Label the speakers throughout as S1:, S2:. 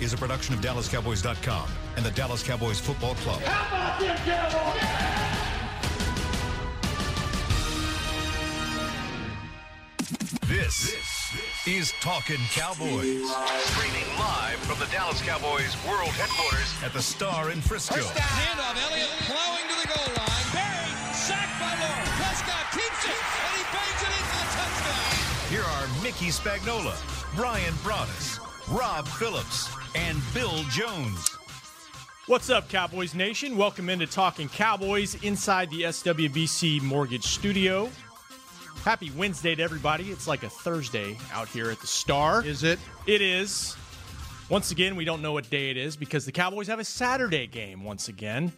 S1: is a production of DallasCowboys.com and the Dallas Cowboys Football Club. How about them Cowboys? This, this is Talking Cowboys. Streaming live from the Dallas Cowboys World Headquarters at the Star in Frisco.
S2: Handoff, Elliott plowing to the goal line. Barry, sacked by Lawrence. Prescott keeps it, and he bangs it in for the touchdown.
S1: Here are Mickey Spagnola, Brian Broaddus, Rob Phillips, and Bill Jones.
S3: What's up, Cowboys Nation? Welcome into Talking Cowboys inside the SWBC Mortgage Studio. Happy Wednesday to everybody. It's like a Thursday out here at the Star.
S4: Is it?
S3: It is. Once again, we don't know what day it is because the Cowboys have a Saturday game once again.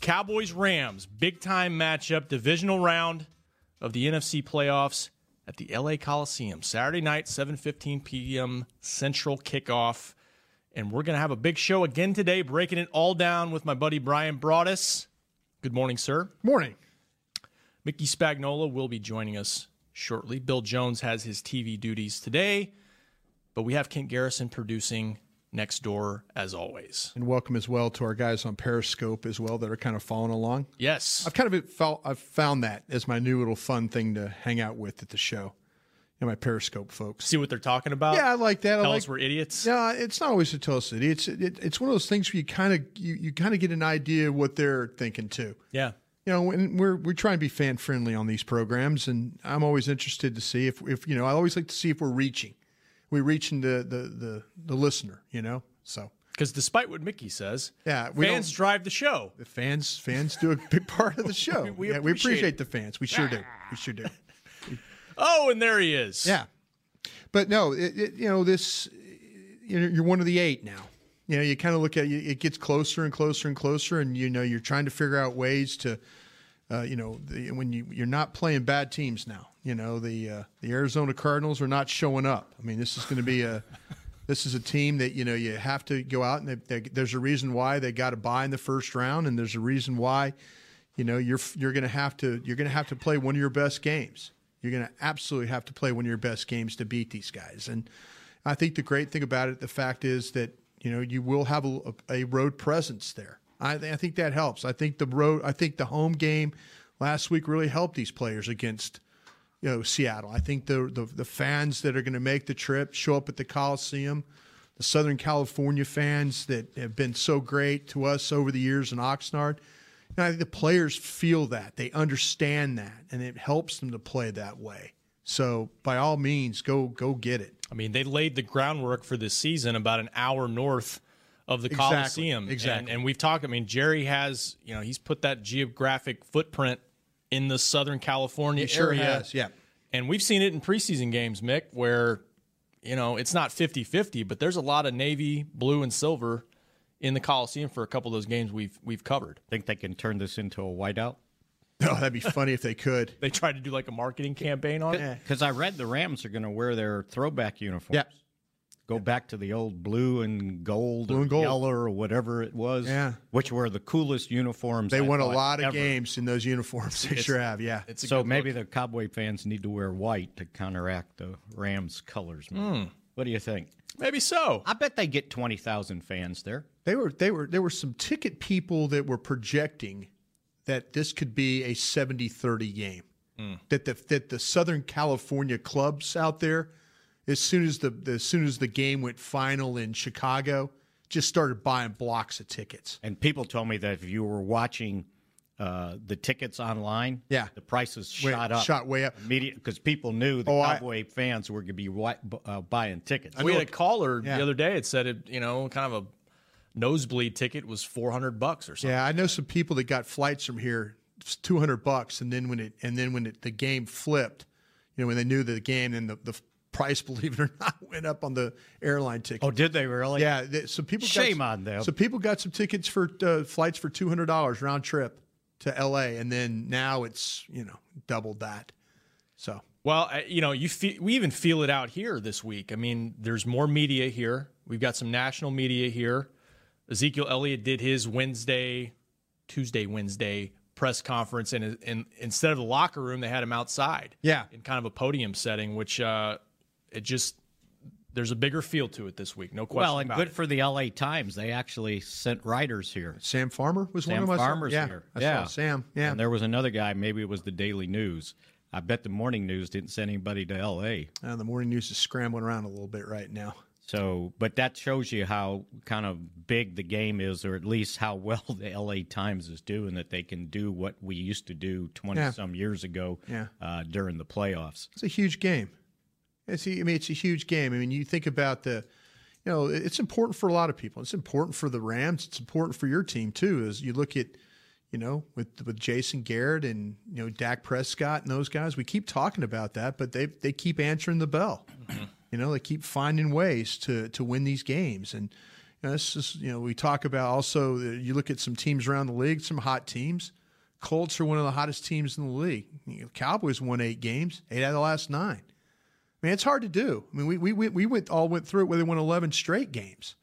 S3: Cowboys Rams, big time matchup, divisional round of the NFC playoffs at the LA Coliseum. Saturday night, 7:15 p.m. Central kickoff. And we're going to have a big show again today, breaking it all down with my buddy Brian Broaddus. Good morning, sir.
S4: Morning.
S3: Mickey Spagnola will be joining us shortly. Bill Jones has his TV duties today, but we have Kent Garrison producing next door as always.
S4: And welcome as well to our guys on Periscope as well that are kind of following along.
S3: Yes.
S4: I've kind of felt I've found that as my new little fun thing to hang out with at the show. Know, my Periscope folks.
S3: See what they're talking about?
S4: Yeah, I like that. I
S3: Tell
S4: like,
S3: us we're idiots.
S4: Yeah, it's not always to tell us idiots. It, it, it's one of those things where you kind of you, you kind of get an idea of what they're thinking too.
S3: Yeah.
S4: You know, and we're we're trying to be fan friendly on these programs, and I'm always interested to see if if you know I always like to see if we're reaching, we're reaching the the the, the listener. You know, so
S3: Because despite what Mickey says,
S4: Yeah, we
S3: fans drive the show.
S4: the fans fans do a big part of the show.
S3: We- we
S4: yeah, we
S3: appreciate
S4: appreciate
S3: it.
S4: the fans. We sure do. We sure do.
S3: Oh, and there he is.
S4: Yeah, but no, it, it, you know this. You're, one of the eight now. You know, you kind of look at it, it gets closer and closer and closer, and you know you're trying to figure out ways to, uh, you know, the, when you you're not playing bad teams now. You know the uh, the Arizona Cardinals are not showing up. I mean, this is going to be a. This is a team that you know you have to go out and they, they, there's a reason why they got to bye in the first round, and there's a reason why, you know, you're you're going to have to you're going to have to play one of your best games. You're going to absolutely have to play one of your best games to beat these guys. And I think the great thing about it, the fact is that you know you will have a, a road presence there. I, I think that helps. I think the road, I think the home game last week really helped these players against you know Seattle. I think the the, the fans that are going to make the trip show up at the Coliseum, the Southern California fans that have been so great to us over the years in Oxnard. And I think the players feel that they understand that, and it helps them to play that way. So by all means, go go get it.
S3: I mean, they laid the groundwork for this season about an hour north of the
S4: Exactly,
S3: Coliseum.
S4: exactly.
S3: And, and we've talked, I mean, Jerry has, you know, he's put that geographic footprint in the Southern California
S4: sure
S3: area.
S4: has, yeah.
S3: And we've seen it in preseason games, Mick, where, you know, it's not 50 50, but there's a lot of navy, blue, and silver in the Coliseum for a couple of those games we've we've covered.
S5: Think they can turn this into a whiteout?
S4: Oh, that'd be funny if they could.
S3: They tried to do like a marketing campaign on it.
S5: Because I read the Rams are going to wear their throwback uniforms.
S4: Yeah.
S5: Go back to the old blue and gold
S4: Blue
S5: or
S4: and gold.
S5: yellow or whatever it was.
S4: Yeah.
S5: Which were the coolest uniforms.
S4: They
S5: I
S4: won a
S5: thought
S4: lot of
S5: ever.
S4: games in those uniforms. They sure have. Yeah.
S3: It's
S5: So maybe
S3: look.
S5: the Cowboy fans need to wear white to counteract the Rams colors. maybe.
S4: Hmm.
S5: What do you think?
S3: maybe so.
S5: I bet they get 20,000 fans there.
S4: They were they were there were some ticket people that were projecting that this could be a 70-30 game. Hmm. That the that the Southern California clubs out there, as soon as the as soon as the game went final in Chicago, just started buying blocks of tickets.
S5: And people told me that if you were watching uh, the tickets online,
S4: Yeah.
S5: the prices
S4: Wait,
S5: shot up.
S4: shot way up.
S5: Immediate because people knew the
S4: Oh, I-
S5: Cowboy fans were going to be uh, buying tickets.
S3: we had a caller
S4: Yeah.
S3: the other day. It said it, you know, kind of a nosebleed ticket was four hundred bucks or something.
S4: Yeah, I know some people that got flights from here, two hundred bucks, and then when it and then when it, the game flipped, you know, when they knew the game, and the, the price, believe it or not, went up on the airline ticket.
S5: Oh, did they really?
S4: yeah. they- So people
S5: Shame
S4: got,
S5: on them.
S4: So people got some tickets for uh, flights for two hundred dollars round trip to L.A. and then now it's you know doubled that. So
S3: Well, you know, you feel, we even feel it out here this week. I mean, there's more media here. We've got some national media here. Ezekiel Elliott did his Wednesday, Tuesday, Wednesday press conference, and, and instead of the locker room, they had him outside.
S4: Yeah.
S3: in kind of a podium setting, which uh, it just there's a bigger feel to it this week. No question
S5: Well, and
S3: about
S5: good
S3: it.
S5: for the LA Times. They actually sent writers here.
S4: Sam Farmer was one
S5: Sam
S4: of my
S5: Farmer's
S4: yeah,
S5: here.
S4: I
S5: yeah.
S4: saw Sam. Yeah,
S5: And there was another guy, maybe it was the Daily News. I bet the morning news didn't send anybody to LA.
S4: Uh, the morning news is scrambling around a little bit right now.
S5: So, but that shows you how kind of big the game is, or at least how well the LA Times is doing that they can do what we used to do 20
S4: Yeah.
S5: some years ago
S4: Yeah.
S5: uh, during the playoffs.
S4: It's a huge game. I mean, it's a huge game. I mean, you think about the, you know, it's important for a lot of people. It's important for the Rams. It's important for your team too. As you look at, you know, with with Jason Garrett and you know Dak Prescott and those guys, we keep talking about that, but they they keep answering the bell. You know, they keep finding ways to to win these games, and you know, this is you know we talk about also. You look at some teams around the league, some hot teams. Colts are one of the hottest teams in the league. You know, Cowboys won eight games, eight out of the last nine. I mean, it's hard to do. I mean, we we we went all went through it where they won eleven straight games,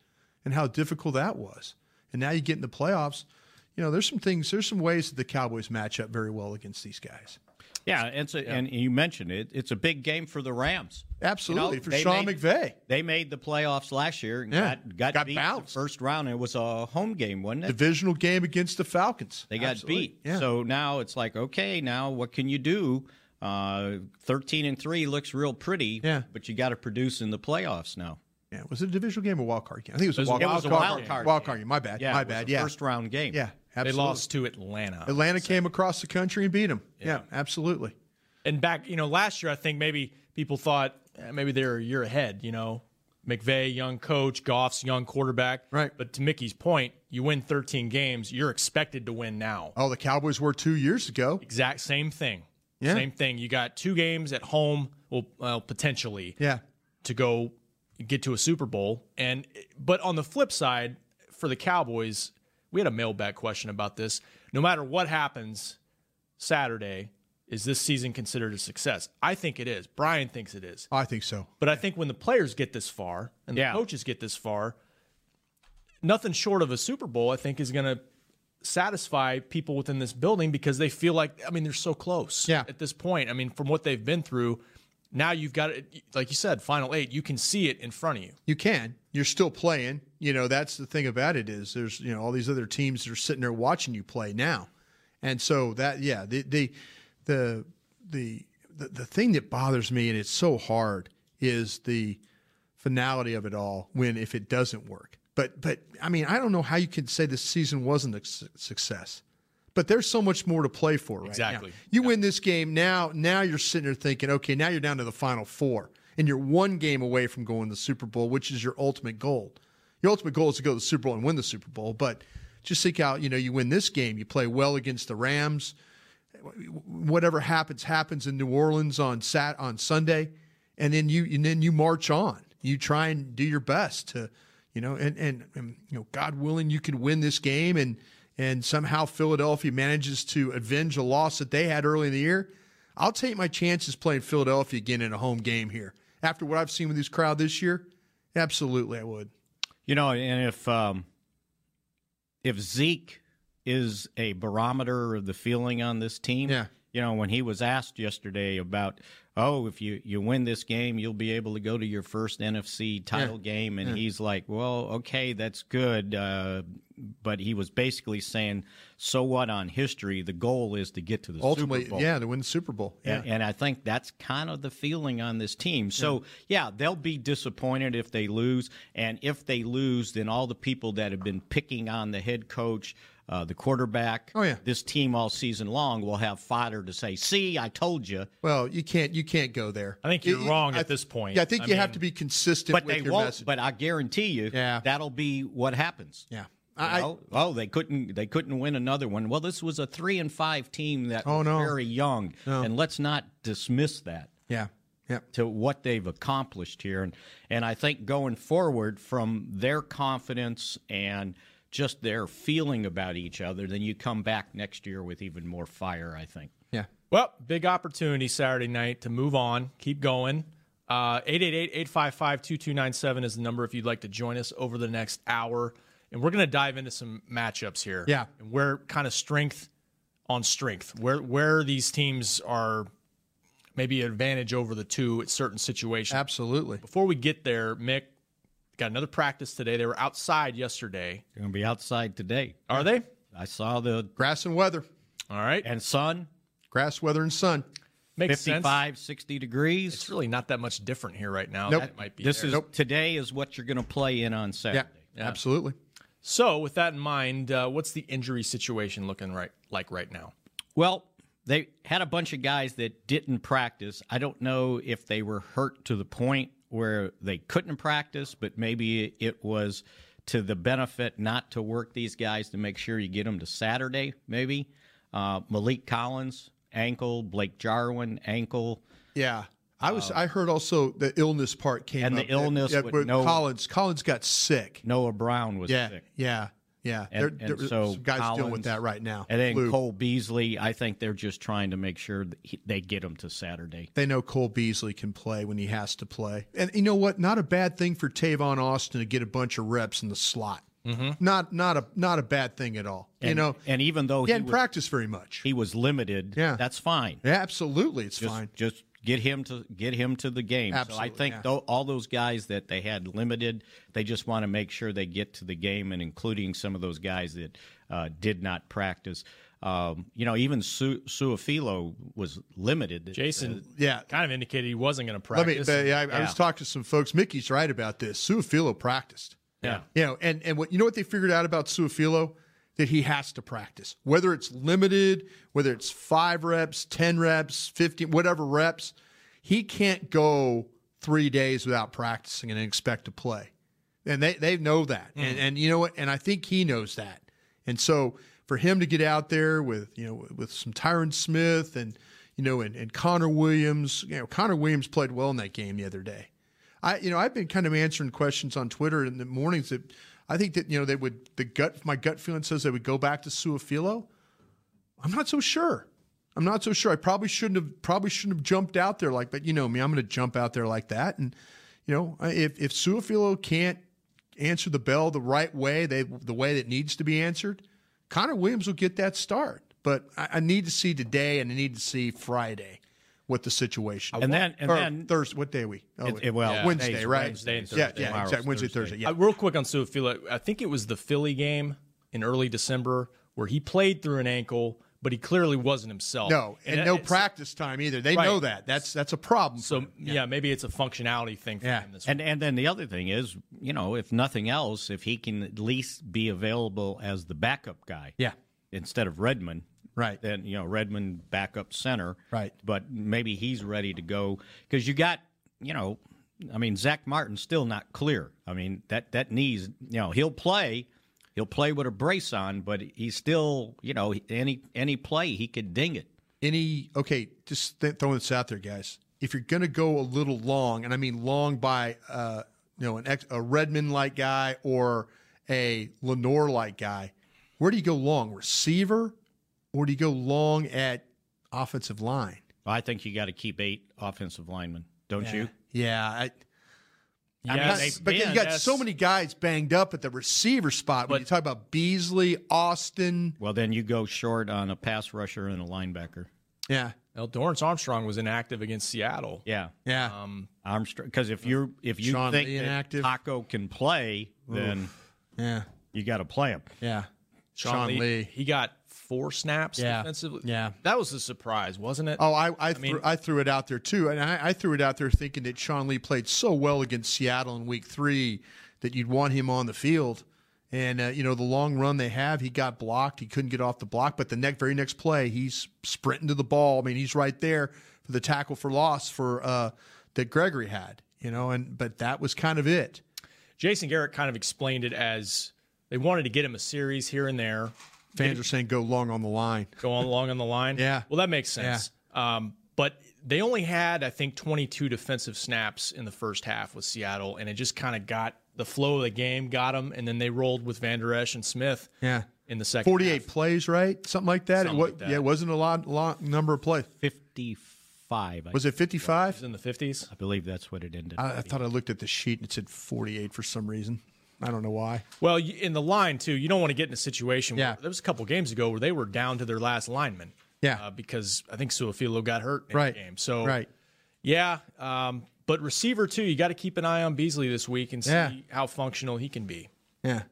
S4: and how difficult that was. And now you get in the playoffs. You know, there's some things. There's some ways that the Cowboys match up very well against these guys.
S5: Yeah, it's a, and you mentioned it. It's a big game for the Rams.
S4: Absolutely
S5: You know,
S4: for Sean
S5: made-
S4: McVay.
S5: They made the playoffs last year and
S4: Yeah,
S5: got, got,
S4: got
S5: beat
S4: bounced.
S5: the first round. It was a home game, wasn't it?
S4: Divisional game against the Falcons.
S5: They got
S4: Absolutely.
S5: beat.
S4: Yeah.
S5: So now it's like, okay, now what can you do? Uh, Thirteen and three looks real pretty.
S4: Yeah.
S5: But you got to produce in the playoffs now.
S4: yeah, was it a divisional game or wild card game? I think it was,
S3: It was
S4: a wild,
S3: a- it
S4: wild
S3: was a
S4: card,
S3: wild
S4: game.
S5: card
S4: Wild card game. My bad.
S5: Yeah,
S4: My
S5: it was
S4: bad.
S5: a
S4: Yeah.
S5: First round game.
S4: Yeah.
S3: they lost to Atlanta.
S4: Atlanta came across the country and beat them. Yeah, absolutely.
S3: And back, you know, last year I think maybe people thought eh, maybe they were a year ahead. You know, McVay, young coach, Goff's young quarterback.
S4: Right.
S3: But to Mickey's point, you win 13 games, you're expected to win now.
S4: Oh, the Cowboys were two years ago.
S3: Exact same thing.
S4: Yeah.
S3: Same thing. You got two games at home, well, well potentially
S4: Yeah.
S3: to go get to a Super Bowl. And but on the flip side, for the Cowboys, we had a mailbag question about this. No matter what happens Saturday, is this season considered a success? I think it is. Brian thinks it is.
S4: I think so.
S3: But I think when the players get this far and the
S5: Yeah.
S3: coaches get this far, nothing short of a Super Bowl, I think, is going to satisfy people within this building because they feel like, I mean, they're so close
S4: Yeah.
S3: at this point. I mean, from what they've been through, now you've got it, like you said, final eight, you can see it in front of you.
S4: You can. You're still playing. You know, that's the thing about it is there's you know all these other teams that are sitting there watching you play now, and so that yeah the the the the the, the thing that bothers me and it's so hard is the finality of it all when if it doesn't work. But but I mean I don't know how you can say the season wasn't a su- success. But there's so much more to play for right
S3: Exactly.
S4: now. You win this game now. Now you're sitting there thinking, okay, now you're down to the final four, and you're one game away from going to the Super Bowl, which is your ultimate goal. Your ultimate goal is to go to the Super Bowl and win the Super Bowl. But just think out, you know, you win this game, you play well against the Rams. Whatever happens, happens in New Orleans on Sat on Sunday, and then you and then you march on. You try and do your best to, you know, and and, and you know, God willing, you can win this game and and somehow Philadelphia manages to avenge a loss that they had early in the year, I'll take my chances playing Philadelphia again in a home game here. After what I've seen with this crowd this year, absolutely I would.
S5: You know, and if um, if Zeke is a barometer of the feeling on this team,
S4: Yeah.
S5: You know, when he was asked yesterday about, oh, if you, you win this game, you'll be able to go to your first NFC title game, and he's like, well, okay, that's good, uh, but he was basically saying, so what on history? The goal is to get to the
S4: Ultimately,
S5: Super Bowl.
S4: yeah, to win the Super Bowl. Yeah.
S5: And, and I think that's kind of the feeling on this team. So, yeah, they'll be disappointed if they lose. And if they lose, then all the people that have been picking on the head coach, uh, the quarterback,
S4: Oh, yeah.
S5: this team all season long will have fodder to say, see, I told you.
S4: Well, you can't you can't go there.
S3: I think you're
S4: You-
S3: wrong
S4: I-
S3: at this point.
S4: Yeah, I think
S3: I
S4: you have to be consistent
S5: But
S4: with
S5: they
S4: your
S5: won't.
S4: message.
S5: But I guarantee you,
S4: Yeah.
S5: that'll be what happens.
S4: yeah. I, I,
S5: know? oh, they couldn't. They couldn't win another one. Well, this was a three and five team that
S4: Oh,
S5: was
S4: no.
S5: very young,
S4: No.
S5: and let's not dismiss that.
S4: yeah. Yeah.
S5: to what they've accomplished here. And, and I think going forward from their confidence and just their feeling about each other, then you come back next year with even more fire, I think.
S4: Yeah.
S3: Well, big opportunity Saturday night to move on, keep going. Uh, 888-855-2297 is the number if you'd like to join us over the next hour. And we're going to dive into some matchups here.
S4: Yeah.
S3: And where kind of strength on strength, where where these teams are maybe an advantage over the two at certain situations.
S4: Absolutely.
S3: Before we get there, Mick got another practice today. They were outside yesterday.
S5: They're going to be outside today.
S3: Are they?
S5: I saw the
S4: Grass and weather.
S3: All right.
S5: and sun,
S4: Grass, weather, and sun.
S3: Makes sense.
S5: 55, 60 degrees.
S3: It's really not that much different here right now.
S4: Nope.
S3: That might be
S5: this
S3: there.
S5: is today is what you're going to play in on Saturday.
S4: Yeah,
S5: Saturday.
S4: absolutely.
S3: So, with that in mind, uh, what's the injury situation looking right like right now?
S5: Well, they had a bunch of guys that didn't practice. I don't know if they were hurt to the point where they couldn't practice, but maybe it was to the benefit not to work these guys to make sure you get them to Saturday, maybe. Uh, Maliek Collins, ankle. Blake Jarwin, ankle.
S4: Yeah. I was. I heard also the illness part came
S5: And the illness
S4: Yeah,
S5: with
S4: where
S5: no-
S4: Collins. Collins got sick.
S5: Noah Brown was
S4: Yeah,
S5: sick.
S4: yeah, yeah.
S5: And,
S4: there,
S5: and so
S4: guys dealing with that right now.
S5: And then
S4: Flu.
S5: Cole Beasley, I think they're just trying to make sure that he, they get him to Saturday.
S4: They know Cole Beasley can play when he has to play, and you know what? Not a bad thing for Tavon Austin to get a bunch of reps in the slot. Not not a not a bad thing at all. you
S5: Mm-hmm. And,
S4: know,
S5: and even though
S4: he
S5: he
S4: hadn't
S5: was,
S4: practiced very much.
S5: he was limited,
S4: Yeah.
S5: that's fine.
S4: yeah, absolutely, it's
S5: Just,
S4: fine.
S5: just get him to get him to the game. so I think
S4: yeah.
S5: tho- all those guys that they had limited, they just want to make sure they get to the game, and including some of those guys that uh, did not practice. Um, you know, even Su- Su'a-Filo was limited.
S3: Jason,
S4: Yeah.
S3: kind of indicated he wasn't going to
S4: Let me.
S3: practice.
S4: but, yeah, I, I was talking to some folks. Mickey's right about this. Su'a-Filo practiced.
S3: yeah.
S4: You know, and and what you know what they figured out about Su'a-Filo that he has to practice, whether it's limited, whether it's five reps, ten reps, fifteen, whatever reps, he can't go three days without practicing and expect to play, and they they know that, and mm. and you know what, and I think he knows that, and so for him to get out there with you know with some Tyron Smith and you know and, and Connor Williams, you know Connor Williams played well in that game the other day. I you know I've been kind of answering questions on Twitter in the mornings that I think that you know they would the gut my gut feeling says they would go back to Su'a-Filo. I'm not so sure. I'm not so sure. I probably shouldn't have probably shouldn't have jumped out there like, but you know me, I'm going to jump out there like that. And you know, if if Su'a-Filo can't answer the bell the right way, they the way that needs to be answered, Connor Williams will get that start. But I, I need to see today, and I need to see Friday what the situation.
S5: And then- and
S4: Or
S5: then-
S4: Thursday. What day are we? Oh,
S5: It- it- well,
S3: Yeah.
S4: Wednesday, right?
S3: Wednesday and Thursday.
S4: yeah,
S5: Tomorrow's
S4: exactly. Wednesday,
S5: Thursday.
S4: Thursday. Yeah.
S3: Uh, real quick on Su'a-Filo, I think it was the Philly game in early December where he played through an ankle, but he clearly wasn't himself.
S4: No, and
S3: it-
S4: no practice time either. They
S3: Right.
S4: know that. That's that's a problem.
S3: So
S4: for them.
S3: yeah. maybe it's a functionality thing for
S4: Yeah.
S3: him. This
S5: And and then the other thing is, you know, if nothing else, if he can at least be available as the backup guy,
S4: Yeah.
S5: instead of Redmond,
S4: Right.
S5: Then you know Redmond backup center,
S4: Right.
S5: But maybe he's ready to go because you got, you know, I mean Zach Martin's still not clear. I mean that that knees, you know, he'll play, he'll play with a brace on, but he's still, you know, any any play he could ding it.
S4: any okay, just th- throwing this out there, guys. If you're going to go a little long, and I mean long by uh, you know an ex- a Redmond like guy or a Lenore like guy, where do you go long? Receiver, or do you go long at offensive line?
S5: I think you got to keep eight offensive linemen, don't you?
S4: Yeah, I,
S3: Yeah,
S5: mean,
S3: they-
S5: they-
S4: but you got
S3: that's-
S4: so many guys banged up at the receiver spot. When
S3: But-
S4: you talk about Beasley, Austin,
S5: Well, then you go short on a pass rusher and a linebacker.
S4: yeah,
S3: Well, Dorance Armstrong was inactive against Seattle.
S5: Yeah,
S4: yeah,
S3: Um,
S5: Armstrong. Because if you if you
S4: Sean
S5: think
S4: Lee
S5: that
S4: inactive.
S5: Taco can play, then
S4: yeah,
S5: you got to play him.
S4: yeah.
S3: Sean, Lee, he got four snaps
S4: Yeah.
S3: defensively.
S4: Yeah.
S3: that was a surprise, wasn't it?
S4: Oh, I I,
S3: mean-
S4: threw, I threw it out there too, and I, I threw it out there thinking that Sean Lee played so well against Seattle in Week Three that you'd want him on the field. And uh, you know the long run they have, he got blocked. He couldn't get off the block, but the next very next play, he's sprinting to the ball. I mean, he's right there for the tackle for loss for uh, that Gregory had. You know, and but that was kind of it.
S3: Jason Garrett kind of explained it as they wanted to get him a series here and there,
S4: Fans are saying go long on the line.
S3: go on along on the line.
S4: Yeah.
S3: Well, that makes sense. Um, but they only had, I think, 22 defensive snaps in the first half with Seattle, and it just kind of got the flow of the game, got them, and then they rolled with Vander Esch and Smith
S4: Yeah,
S3: in the second
S4: forty-eight
S3: half.
S4: plays, right? Something like that.
S3: Something
S4: it, wa-
S3: like that.
S4: Yeah, it wasn't a lot, lot number of plays.
S5: Fifty-five. I,
S4: Was it fifty-five?
S3: It was in the 50s.
S5: I believe that's what it ended.
S4: I, I thought I looked at the sheet and it said 48 for some reason. I don't know why.
S3: Well, in the line, too, you don't want to get in a situation
S4: Yeah.
S3: where there was a couple games ago where they were down to their last lineman.
S4: Yeah.
S3: uh, because I think Su'a-Filo got hurt in
S4: Right.
S3: the game. So
S4: right.
S3: yeah, um, but receiver too, you got to keep an eye on Beasley this week and see
S4: Yeah.
S3: how functional he can be.
S4: Yeah.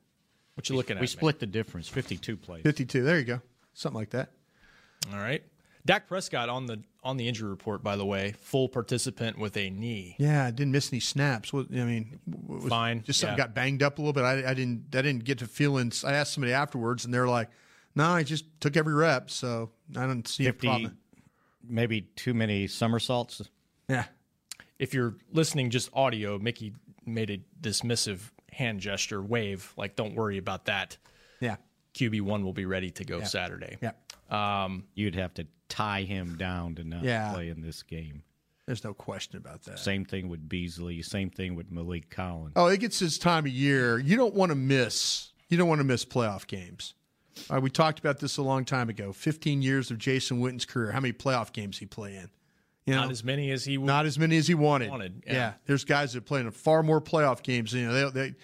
S3: What you looking at?
S5: We
S3: man?
S5: split the difference, 52 plays.
S4: 52. There you go. Something like that.
S3: All right. Dak Prescott on the on the injury report, by the way, full participant with a knee.
S4: Yeah, didn't miss any snaps. What I mean, w- was
S3: Fine,
S4: Just something
S3: yeah.
S4: got banged up a little bit. I, I didn't. I didn't get to feeling. I asked somebody afterwards, and they're like, "No, I just took every rep, so I don't see a problem."
S5: maybe too many somersaults.
S4: Yeah,
S3: If you're listening just audio, Mickey made a dismissive hand gesture, wave, like don't worry about that.
S4: yeah,
S3: QB one will be ready to go Saturday.
S4: yeah.
S5: Um, You'd have to tie him down to not
S4: Yeah.
S5: play in this game.
S4: There's no question about that.
S5: Same thing with Beasley. Same thing with Maliek Collins.
S4: Oh, it gets this time of year. You don't want to miss. You don't want to miss playoff games. We talked about this a long time ago. 15 years of Jason Witten's career. How many playoff games he play in? You know,
S3: Not as many as he would.
S4: not as many as he wanted.
S3: Wanted,
S4: yeah.
S3: yeah.
S4: there's guys that play in far more playoff games. You know, they, they,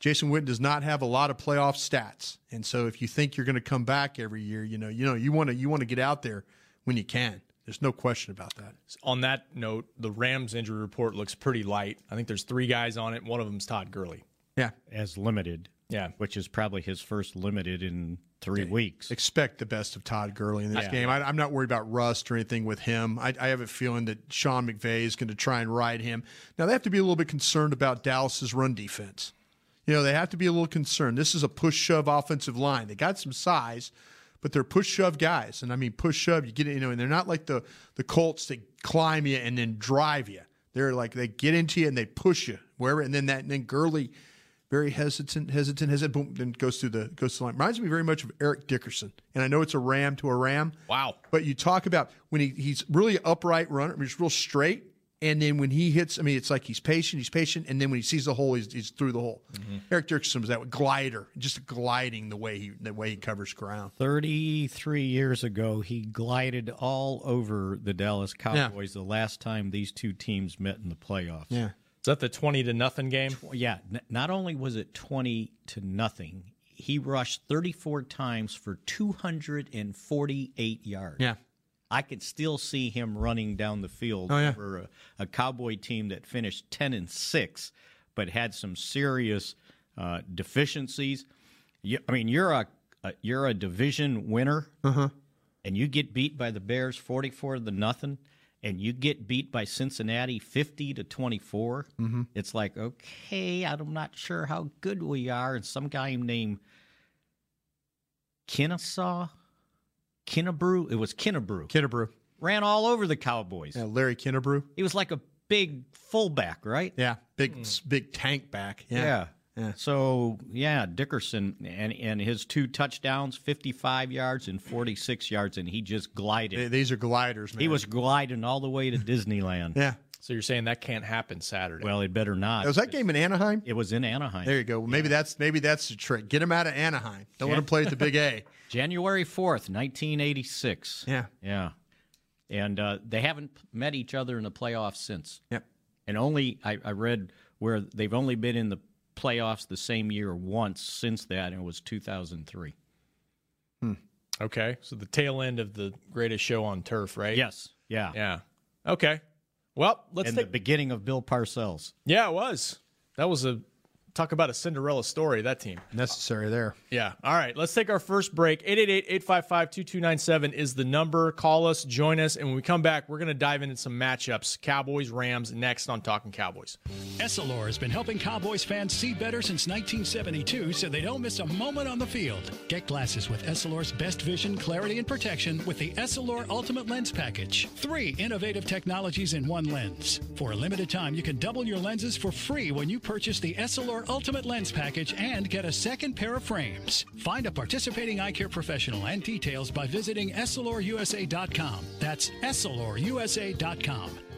S4: Jason Witten does not have a lot of playoff stats, and so if you think you're going to come back every year, you know, you know, you want to you want to get out there when you can. There's no question about that.
S3: on that note, the Rams injury report looks pretty light. I think there's three guys on it. One of them's Todd Gurley.
S4: Yeah,
S5: as limited.
S3: Yeah.
S5: Which is probably his first limited in three weeks.
S4: expect the best of Todd Gurley in this
S3: Yeah.
S4: game. I, I'm not worried about rust or anything with him. I, I have a feeling that Sean McVay is going to try and ride him. Now they have to be a little bit concerned about Dallas's run defense. You know, they have to be a little concerned. This is a push shove offensive line. They got some size, but they're push shove guys. And I mean push shove, you get it, you know, and they're not like the the Colts that climb you and then drive you. They're like they get into you and they push you wherever, and then that and then Gurley, very hesitant, hesitant, hesitant, boom, then goes through the goes to the line. Reminds me very much of Eric Dickerson. And I know it's a ram to a ram.
S3: Wow.
S4: But you talk about when he, he's really upright runner, I mean, he's real straight. And then when he hits, I mean, it's like he's patient, he's patient, and then when he sees the hole, he's, he's through the hole. Mm-hmm. Eric Dickerson was that way, glider, just gliding the way he the way he covers ground.
S5: 33 years ago, he glided all over the Dallas Cowboys the last time these two teams met in the playoffs.
S4: Yeah,
S3: Is that the twenty to nothing game?
S5: Yeah, not only was it 20 to nothing, he rushed 34 times for 248 yards.
S4: yeah,
S5: I could still see him running down the field
S4: Oh, yeah.
S5: for a, a Cowboy team that finished 10 and 6, but had some serious uh, deficiencies. You, I mean, you're a, a you're a division winner,
S4: Uh-huh.
S5: and you get beat by the Bears 44 to nothing, and you get beat by Cincinnati 50 to 24.
S4: Mm-hmm.
S5: It's like, okay, I'm not sure how good we are. And some guy named Kennesaw, Kinnebrew, it was Kinnebrew,
S4: Kinnebrew,
S5: ran all over the Cowboys.
S4: yeah, Larry Kinnebrew,
S5: He was like a big fullback, right?
S4: yeah, big hmm. big tank back, yeah,
S5: Yeah.
S4: Yeah.
S5: So yeah, Dickerson and and his two touchdowns, fifty five yards and forty six yards, and he just glided.
S4: They- These are gliders, man.
S5: he was gliding all the way to Disneyland.
S4: yeah.
S3: So you're saying that can't happen Saturday?
S5: Well, it better not.
S4: Was that game in Anaheim?
S5: It was in Anaheim.
S4: There you go. Maybe that's maybe that's the trick. Get him out of Anaheim. Don't let him play at the Big A.
S5: January fourth, nineteen eighty six.
S4: Yeah.
S5: Yeah. And uh, they haven't met each other in the playoffs since.
S4: Yep.
S5: And only I, I read where they've only been in the playoffs the same year once since that, and it was two thousand three.
S3: okay. So the tail end of the greatest show on turf, right?
S5: Yes. Yeah.
S3: Yeah. Okay. Well, let's
S5: And
S3: take.
S5: the beginning of Bill Parcells.
S3: yeah, it was. That was a talk about a Cinderella story. That team.
S4: Necessary there.
S3: Yeah. All right. Let's take our first break. 888-855-2297 is the number. Call us, join us, and when we come back, we're going to dive into some matchups. Cowboys, Rams next on Talking Cowboys.
S6: Essilor has been helping Cowboys fans see better since 1972 so they don't miss a moment on the field. Get glasses with Essilor's best vision, clarity, and protection with the Essilor Ultimate Lens Package. Three innovative technologies in one lens. For a limited time, you can double your lenses for free when you purchase the Essilor Ultimate Lens Package and get a second pair of frames. Find a participating eye care professional and details by visiting EssilorUSA.com. That's EssilorUSA.com.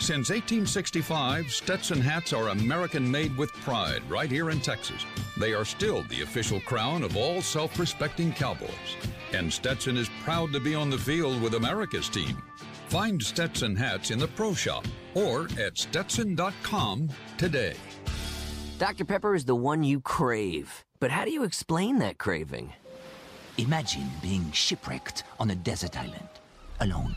S7: Since 1865, Stetson hats are American made with pride right here in Texas. They are still the official crown of all self respecting cowboys. And Stetson is proud to be on the field with America's team. Find Stetson hats in the pro shop or at stetson.com today.
S8: Dr. Pepper is the one you crave. But how do you explain that craving?
S9: Imagine being shipwrecked on a desert island, alone.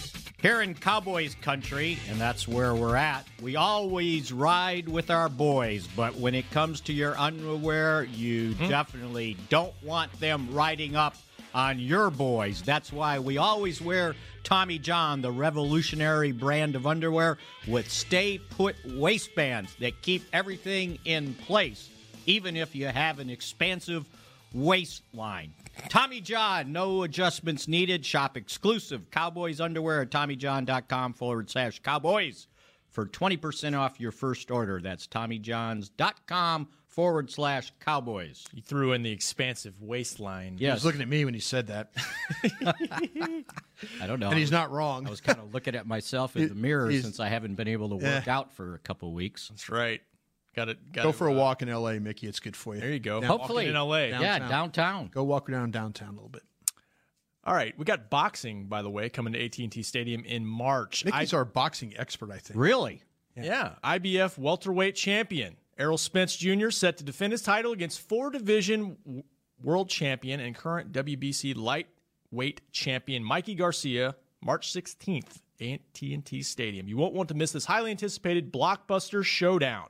S5: Here in Cowboys country, and that's where we're at, we always ride with our boys, but when it comes to your underwear, you hmm. definitely don't want them riding up on your boys. That's why we always wear Tommy John, the revolutionary brand of underwear with stay put waistbands that keep everything in place, even if you have an expansive waistline. Tommy John, no adjustments needed. Shop exclusive Cowboys underwear at TommyJohn.com forward slash Cowboys for 20% off your first order. That's TommyJohns.com forward slash Cowboys.
S3: You threw in the expansive waistline.
S4: He was looking at me when he said that.
S5: I don't know.
S4: and he's not wrong.
S5: I was kind of looking at myself in the mirror
S4: He's-
S5: since I haven't been able to work
S4: Yeah.
S5: out for a couple weeks.
S3: That's right. Got it. Got
S4: Go for a uh, walk in L.A., Mickey. It's good for you.
S3: There you go.
S4: Now,
S5: Hopefully.
S3: in L.A.
S5: Yeah,
S4: Downtown.
S5: downtown.
S4: Go walk around downtown a little bit.
S3: All right, we got boxing by the way coming to AT&T Stadium in March.
S4: Mickey's our boxing expert, I think.
S5: Really?
S3: Yeah, IBF welterweight champion Errol Spence Jr. set to defend his title against four division w- world champion and current WBC lightweight champion Mikey Garcia March 16th AT&T Stadium. You won't want to miss this highly anticipated blockbuster showdown.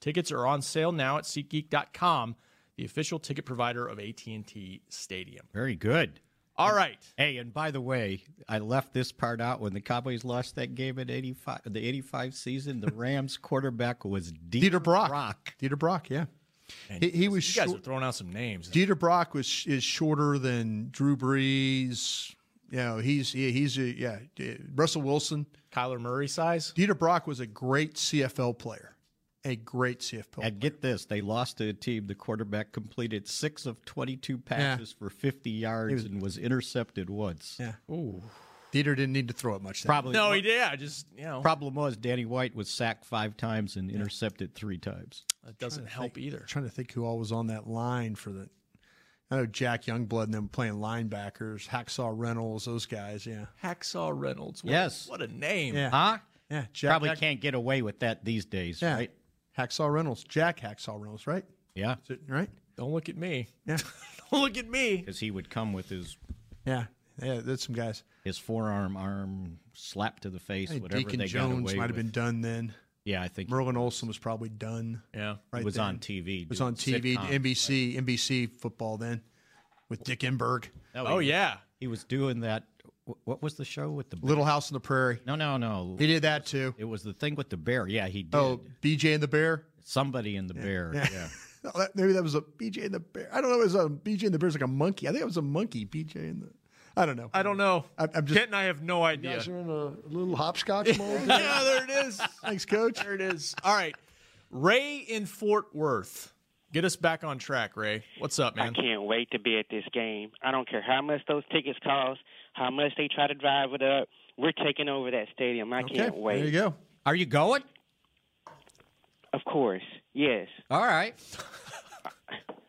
S3: Tickets are on sale now at SeatGeek.com, the official ticket provider of AT&T Stadium.
S5: Very good.
S3: All right.
S5: Hey, and by the way, I left this part out when the Cowboys lost that game in 85 the 85 season. The Rams quarterback was Dieter,
S4: Dieter Brock.
S5: Brock.
S4: Dieter Brock, yeah. He, he was
S3: You guys
S4: short-
S3: are throwing out some names.
S4: Dieter Brock was is shorter than Drew Brees. You know, he's he, he's a, yeah. Russell Wilson.
S3: Kyler Murray size.
S4: Dieter Brock was a great CFL player, a great CFL. player.
S5: And get this, they lost to a team. The quarterback completed six of 22 passes for 50 yards and was intercepted once.
S4: Yeah. Ooh. Dieter didn't need to throw it much. That
S5: Probably
S3: No, he did. Yeah, just you know,
S5: Problem was Danny White was sacked five times and intercepted three times.
S3: that doesn't help either.
S4: trying to think who all was on that line for the. I know Jack Youngblood and them playing linebackers, Hacksaw Reynolds, those guys. Yeah,
S3: Hacksaw Reynolds. What,
S5: Yes.
S3: What a name.
S4: Yeah.
S5: Huh?
S4: yeah. Jack,
S5: Probably
S4: Hack-
S5: can't get away with that these days,
S4: Yeah,
S5: right?
S4: Hacksaw Reynolds, Jack Hacksaw Reynolds, right?
S5: Yeah,
S4: Is it right?
S3: Don't look at me.
S4: Yeah,
S3: Don't look at me.
S5: because he would come with his
S4: yeah, yeah. That's some guys.
S5: his forearm arm slap to the face,
S4: I think
S5: whatever
S4: Deacon
S5: they got
S4: Jones
S5: away
S4: might have
S5: with.
S4: been done then.
S5: Yeah, I think
S4: Merlin Olsen was probably done.
S3: Yeah.
S4: Right
S5: it was
S4: then.
S5: on TV.
S4: It was on TV,
S5: sitcom.
S4: NBC, NBC football then, with Dick Enberg.
S5: No,
S3: Oh,
S5: oh
S3: yeah.
S5: he was doing that. Wh- What was the show with the bear?
S4: Little House on the Prairie.
S5: No, no, no.
S4: He did that too.
S5: It was the thing with the bear. Yeah, he oh, did.
S4: Oh, BJ and the Bear.
S5: Somebody in the bear. Yeah.
S4: Oh, maybe that was a BJ and the Bear. I don't know. It was um, a BJ and the Bear's like a monkey. I think it was a monkey. BJ and the. I don't know.
S3: I don't know.
S4: I, I'm just.
S3: Kent and I have no idea.
S10: You
S3: idea.
S10: guys are in a little hopscotch mode.
S3: yeah, there it is.
S4: Thanks, Coach.
S3: There it is. All right. Ray in Fort Worth. Get us back on track, Ray. What's up, man?
S11: I can't wait to be at this game. I don't care how much those tickets cost, how much they try to drive it up. We're taking over that stadium. I
S4: Okay,
S11: can't wait.
S4: there you go.
S5: Are you going?
S11: Of course, yes.
S5: All right.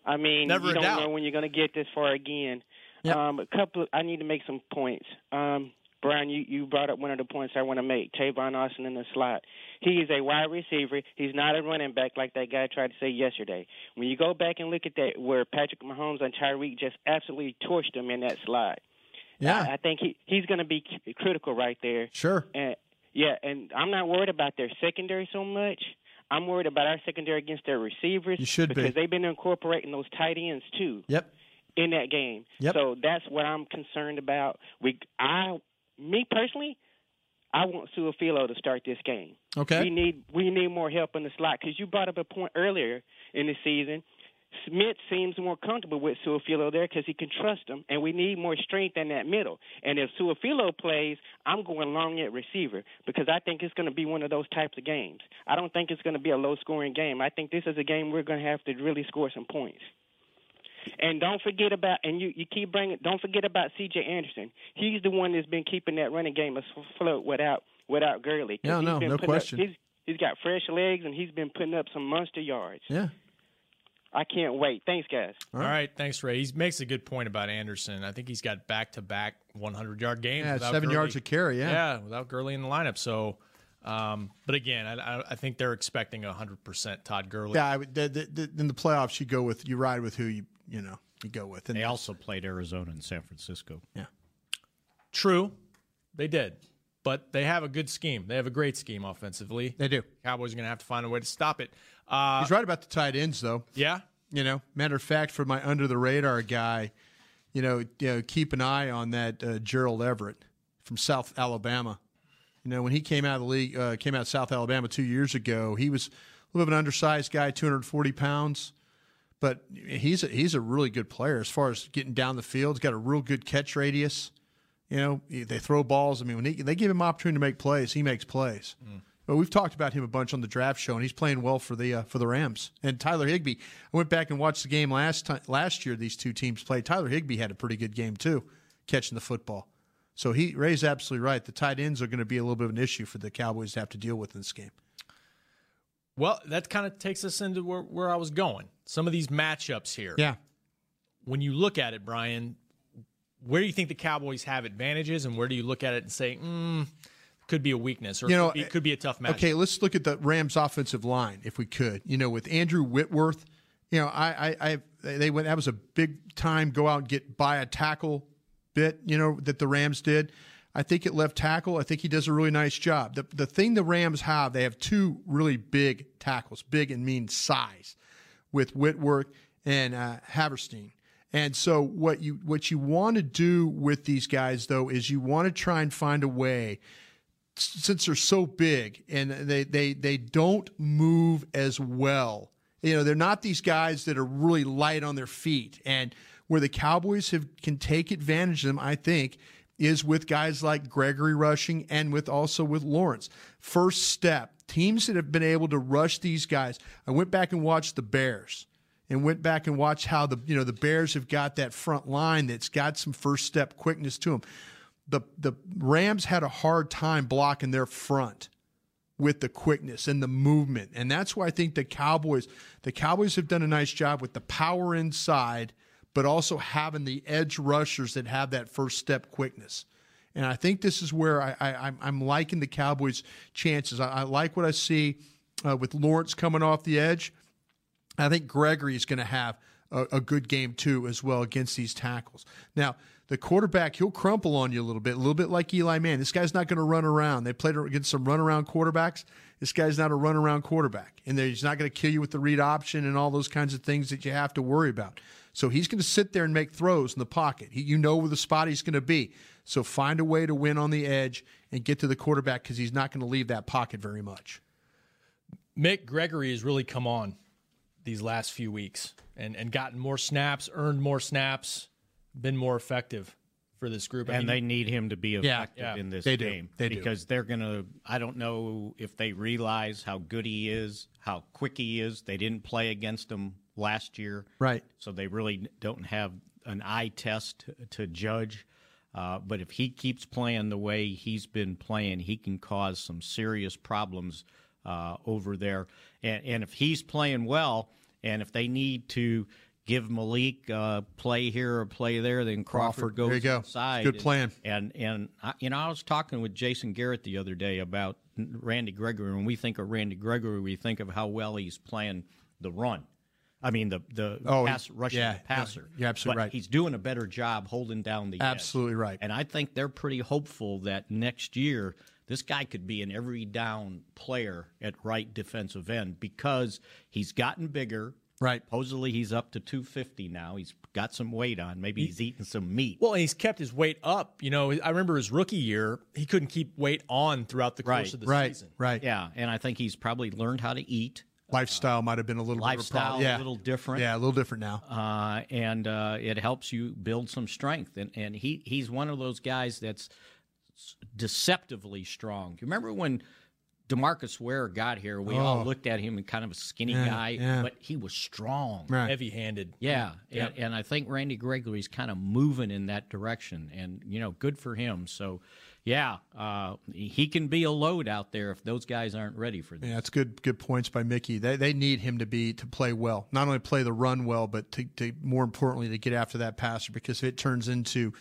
S11: I mean,
S3: Never
S11: you don't
S3: doubt.
S11: know when you're going to get this far again. Um, a couple. I need to make some points. Um, Brian, you, you brought up one of the points I want to make. Tavon Austin in the slot. He is a wide receiver. He's not a running back like that guy tried to say yesterday. When you go back and look at that, where Patrick Mahomes and Tyreek just absolutely torched him in that slot.
S4: Yeah.
S11: I, I think he he's going to be c- critical right there.
S4: Sure.
S11: And yeah, and I'm not worried about their secondary so much. I'm worried about our secondary against their receivers.
S4: You should be.
S11: because they've been incorporating those tight ends too
S4: Yep.
S11: in that game.
S4: Yep.
S11: So that's what I'm concerned about. We, I, me personally, I want Su'a-Filo to start this game.
S4: Okay.
S11: We need we need more help in the slot because you brought up a point earlier in the season. Smith seems more comfortable with Su'a-Filo there because he can trust him, and we need more strength in that middle. And if Su'a-Filo plays, I'm going long at receiver because I think it's going to be one of those types of games. I don't think it's going to be a low-scoring game. I think this is a game we're going to have to really score some points. And don't forget about and you, you keep bringing don't forget about C.J. Anderson. He's the one that's been keeping that running game afloat without without Gurley.
S4: Yeah,
S11: he's
S4: no, no
S11: putting up-
S4: question.
S11: he's, he's got fresh legs and he's been putting up some monster yards.
S4: Yeah.
S11: I can't wait. Thanks, guys.
S3: All right. Thanks, Ray. He makes a good point about Anderson. I think he's got back to back 100 yard games.
S4: Yeah,
S3: without
S4: seven
S3: Gurley.
S4: yards a carry, yeah.
S3: Yeah, without Gurley in the lineup. So, um, but again, I, I, I think they're expecting 100% Todd Gurley.
S4: Yeah. I would, the, the, the, in the playoffs, you go with you ride with who you you know you go with. And
S5: They also played Arizona and San Francisco.
S4: Yeah.
S3: True, they did. But they have a good scheme. They have a great scheme offensively.
S4: They do.
S3: Cowboys are going to have to find a way to stop it. Uh,
S4: He's right about the tight ends, though.
S3: Yeah.
S4: You know, matter of fact, for my under the radar guy, you know, you know, keep an eye on that uh, Gerald Everett from South Alabama. You know, when he came out of the league, uh, came out of South Alabama two years ago, he was a little bit of an undersized guy, 240 pounds, but he's a, he's a really good player as far as getting down the field. He's got a real good catch radius. You know, they throw balls. I mean, when he, they give him opportunity to make plays, he makes plays. But we've talked about him a bunch on the draft show, and he's playing well for the uh, for the Rams. And Tyler Higbee, I went back and watched the game last time last year. These two teams played. Tyler Higbee had a pretty good game too, catching the football. So he Ray's absolutely right. The tight ends are going to be a little bit of an issue for the Cowboys to have to deal with in this game.
S3: Well, that kind of takes us into where, where I was going. Some of these matchups here.
S4: Yeah.
S3: When you look at it, Brian, where do you think the Cowboys have advantages, and where do you look at it and say, mm, could be a weakness, or
S4: You know,
S3: could, be, could be a tough match?
S4: Okay, let's look at the Rams' offensive line if we could. You know, with Andrew Whitworth, you know, I, I, I they went. That was a big time go out and get by a tackle bit. You know that the Rams did. I think at left tackle, I think he does a really nice job. The the thing the Rams have, they have two really big tackles, big and mean size, with Whitworth and uh, Havenstein. And so what you what you want to do with these guys though is you want to try and find a way since they're so big and they they they don't move as well. You know, they're not these guys that are really light on their feet. And where the Cowboys have can take advantage of them, I think, is with guys like Gregory rushing and with also with Lawrence. First step, teams that have been able to rush these guys. I went back and watched the Bears and went back and watched how the you know the Bears have got that front line that's got some first step quickness to them. The the Rams had a hard time blocking their front with the quickness and the movement, and that's why I think the Cowboys the Cowboys have done a nice job with the power inside, but also having the edge rushers that have that first step quickness. And I think this is where I, I, I'm, I'm liking the Cowboys' chances. I, I like what I see uh, with Lawrence coming off the edge. I think Gregory is going to have a, a, good game too, as well against these tackles. Now, the quarterback, he'll crumple on you a little bit, a little bit like Eli Mann. This guy's not going to run around. They played against some run around quarterbacks. This guy's not a run around quarterback, and he's not going to kill you with the read option and all those kinds of things that you have to worry about. So he's going to sit there and make throws in the pocket. He, you know where the spot he's going to be. So find a way to win on the edge and get to the quarterback because he's not going to leave that pocket very much.
S3: Mick Gregory has really come on these last few weeks and, and gotten more snaps, earned more snaps, been more effective for this group. I
S5: and
S3: mean,
S5: they need him to be effective
S3: Yeah.
S5: in this
S4: They do.
S5: game
S4: They do.
S5: because they're going to. I don't know if they realize how good he is, how quick he is. They didn't play against him last year,
S4: Right.
S5: So they really don't have an eye test to, to judge. Uh, but if he keeps playing the way he's been playing, he can cause some serious problems uh, over there. And, and if he's playing well, and if they need to give Maliek uh, play here or play there, then Crawford,
S4: Crawford.
S5: goes
S4: There you go.
S5: inside.
S4: Good plan.
S5: And and I, you know, I was talking with Jason Garrett the other day about Randy Gregory. When we think of Randy Gregory, we think of how well he's playing the run. I mean the the
S4: Oh,
S5: pass, rushing
S4: yeah,
S5: passer.
S4: yeah, absolutely
S5: But
S4: right.
S5: He's doing a better job holding down the edge.
S4: Absolutely right.
S5: And I think they're pretty hopeful that next year this guy could be an every down player at right defensive end because he's gotten bigger.
S4: Right.
S5: Supposedly he's up to 250 now. He's got some weight on. Maybe he's eating some meat.
S3: well, and he's kept his weight up. You know, I remember his rookie year, he couldn't keep weight on throughout the course
S5: Right.
S3: of the
S4: Right.
S3: season.
S4: Right.
S5: Yeah, and I think he's probably learned how to eat.
S4: Lifestyle might have been a little bit a
S5: Lifestyle.
S4: Yeah.
S5: a little different.
S4: Yeah, a little different now.
S5: uh, and uh, it helps you build some strength. And and he he's one of those guys that's s- deceptively strong. You remember when DeMarcus Ware got here? We all
S4: Oh.
S5: looked at him and kind of a skinny
S4: Yeah,
S5: guy,
S4: yeah.
S5: but he was strong.
S4: Right.
S3: Heavy handed.
S5: Yeah,
S3: Yeah.
S5: And, and I think Randy Gregory's kind of moving in that direction, and you know, good for him. So, yeah, uh, he can be a load out there if those guys aren't ready for this.
S4: Yeah, that's good. Good points by Mickey. They they need him to be to play well, not only play the run well, but to, to more importantly to get after that passer. Because if it turns into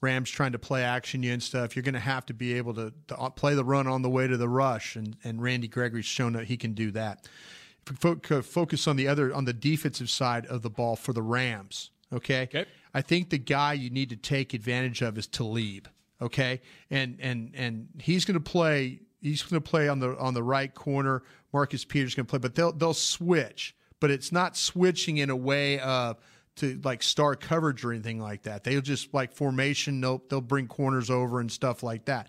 S4: Rams trying to play action you and stuff, you're going to have to be able to, to uh, play the run on the way to the rush. And and Randy Gregory's shown that he can do that. If we fo- focus on the other on the defensive side of the ball for the Rams, okay?
S3: Okay.
S4: I think the guy you need to take advantage of is Talib. Okay, and and and he's going to play. He's going to play on the on the right corner. Marcus Peters going to play, but they'll they'll switch. But it's not switching in a way of to like star coverage or anything like that. They'll just like formation. They'll they'll bring corners over and stuff like that.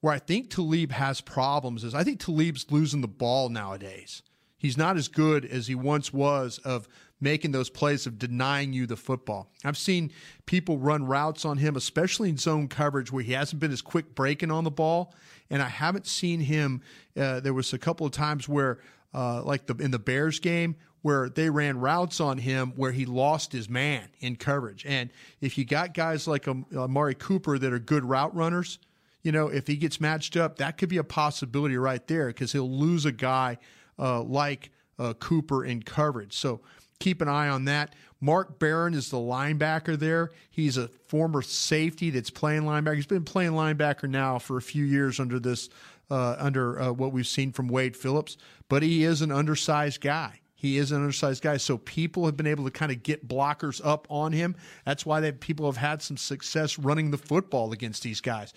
S4: Where I think Talib has problems is I think Talib's losing the ball nowadays. He's not as good as he once was of making those plays of denying you the football. I've seen people run routes on him, especially in zone coverage, where he hasn't been as quick breaking on the ball. And I haven't seen him. Uh, there was a couple of times where, uh, like the in the Bears game, where they ran routes on him where he lost his man in coverage. And if you got guys like um, Amari Cooper that are good route runners, you know, if he gets matched up, that could be a possibility right there because he'll lose a guy uh, like uh, Cooper in coverage. So keep an eye on that. Mark Barron is the linebacker there. He's a former safety that's playing linebacker. He's been playing linebacker now for a few years under this, uh, under uh, what we've seen from Wade Phillips. But he is an undersized guy. He is an undersized guy, so people have been able to kind of get blockers up on him. That's why they, people have had some success running the football against these guys.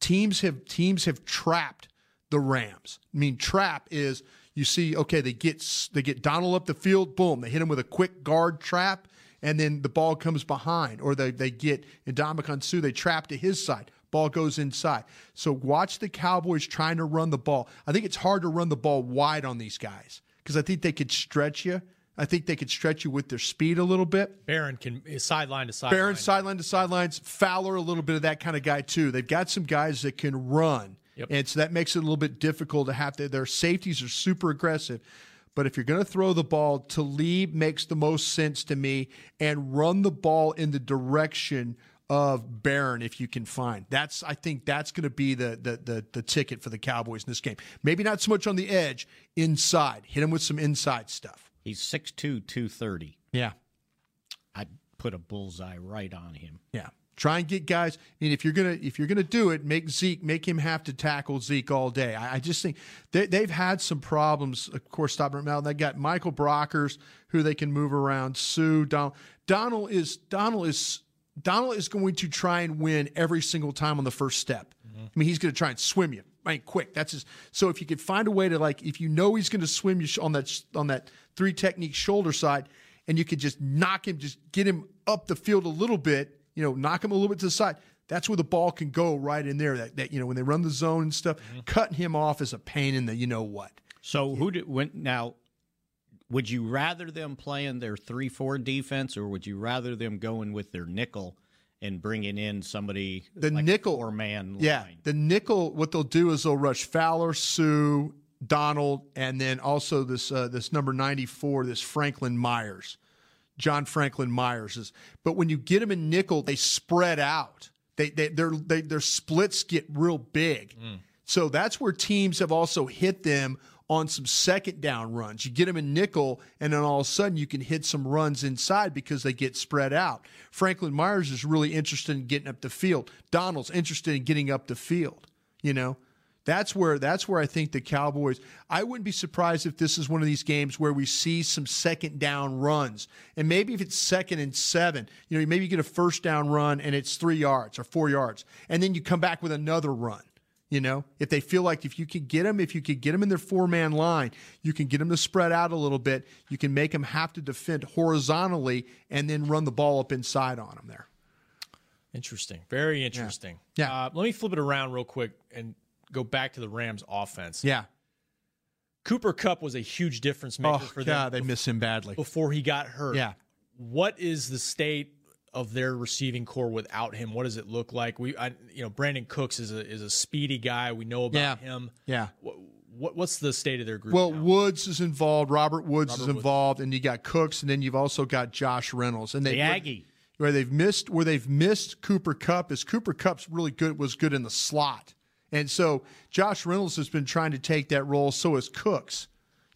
S4: Teams have teams have trapped the Rams. I mean, trap is you see, okay, they get they get Donald up the field, boom, they hit him with a quick guard trap, and then the ball comes behind, or they they get Ndamukong Suh, they trap to his side, ball goes inside. So watch the Cowboys trying to run the ball. I think it's hard to run the ball wide on these guys because I think they could stretch you. I think they could stretch you with their speed a little bit.
S3: Barron can sideline to sideline.
S4: Barron sideline to sidelines. Fowler a little bit of that kind of guy too. They've got some guys that can run,
S3: Yep.
S4: and so that makes it a little bit difficult to have to. Their safeties are super aggressive, but if you're going to throw the ball, Talib makes the most sense to me, and run the ball in the direction of Barron if you can find. That's I think that's going to be the, the the the ticket for the Cowboys in this game. Maybe not so much on the edge, inside. Hit him with some inside stuff.
S5: He's 6'2", 230.
S4: Yeah.
S5: I'd put a bullseye right on him.
S4: Yeah. Try and get guys. I mean, if you're gonna if you're gonna do it, make Zeke make him have to tackle Zeke all day. I, I just think they, they've had some problems. Of course, stopping him out. They got Michael Brockers who they can move around. Suh Donald. Donald is Donald is Donald is going to try and win every single time on the first step. Mm-hmm. I mean, he's going to try and swim you. I mean, quick. That's his. So if you could find a way to like, if you know he's going to swim you on that on that three technique shoulder side, and you could just knock him, just get him up the field a little bit, you know, knock him a little bit to the side. That's where the ball can go right in there. That, that you know, when they run the zone and stuff, mm-hmm. cutting him off is a pain in the you know what.
S5: So who did when now? Would you rather them playing their three four defense, or would you rather them going with their nickel and bringing in somebody
S4: The
S5: like
S4: nickel
S5: or man?
S4: Yeah, the nickel. What they'll do is they'll rush Fowler, Suh, Donald, and then also this uh, this number ninety four, this Franklin-Myers, John Franklin-Myers is. But when you get them in nickel, they spread out. They they their they, their splits get real big. So that's where teams have also hit them on some second down runs. You get them in nickel, and then all of a sudden you can hit some runs inside because they get spread out. Franklin-Myers is really interested in getting up the field. Donald's interested in getting up the field. You know, that's where that's where I think the Cowboys. I wouldn't be surprised if this is one of these games where we see some second down runs, and maybe if it's second and seven, you know, maybe you get a first down run and it's three yards or four yards, and then you come back with another run. You know, if they feel like if you could get them, if you could get them in their four man line, you can get them to spread out a little bit. You can make them have to defend horizontally and then run the ball up inside on them there.
S3: Interesting. Very interesting.
S4: Yeah.
S3: Uh, let me flip it around real quick and go back to the Rams offense.
S4: Yeah.
S3: Cooper Kupp was a huge difference maker
S4: Oh,
S3: for them.
S4: God, they miss him badly.
S3: before he got hurt.
S4: Yeah.
S3: What is the state of their receiving corps without him? What does it look like? We, I, you know, Brandin Cooks is a is a speedy guy. We know about
S4: Yeah.
S3: him.
S4: Yeah.
S3: What, what what's the state of their group?
S4: Well,
S3: now?
S4: Woods is involved. Robert Woods
S3: Robert
S4: is
S3: Woods.
S4: involved, and you got Cooks, and then you've also got Josh Reynolds, and they
S5: The Aggie.
S4: where they've missed where they've missed Cooper Kupp is Cooper Kupp's really good was good in the slot, and so Josh Reynolds has been trying to take that role. So is Cooks,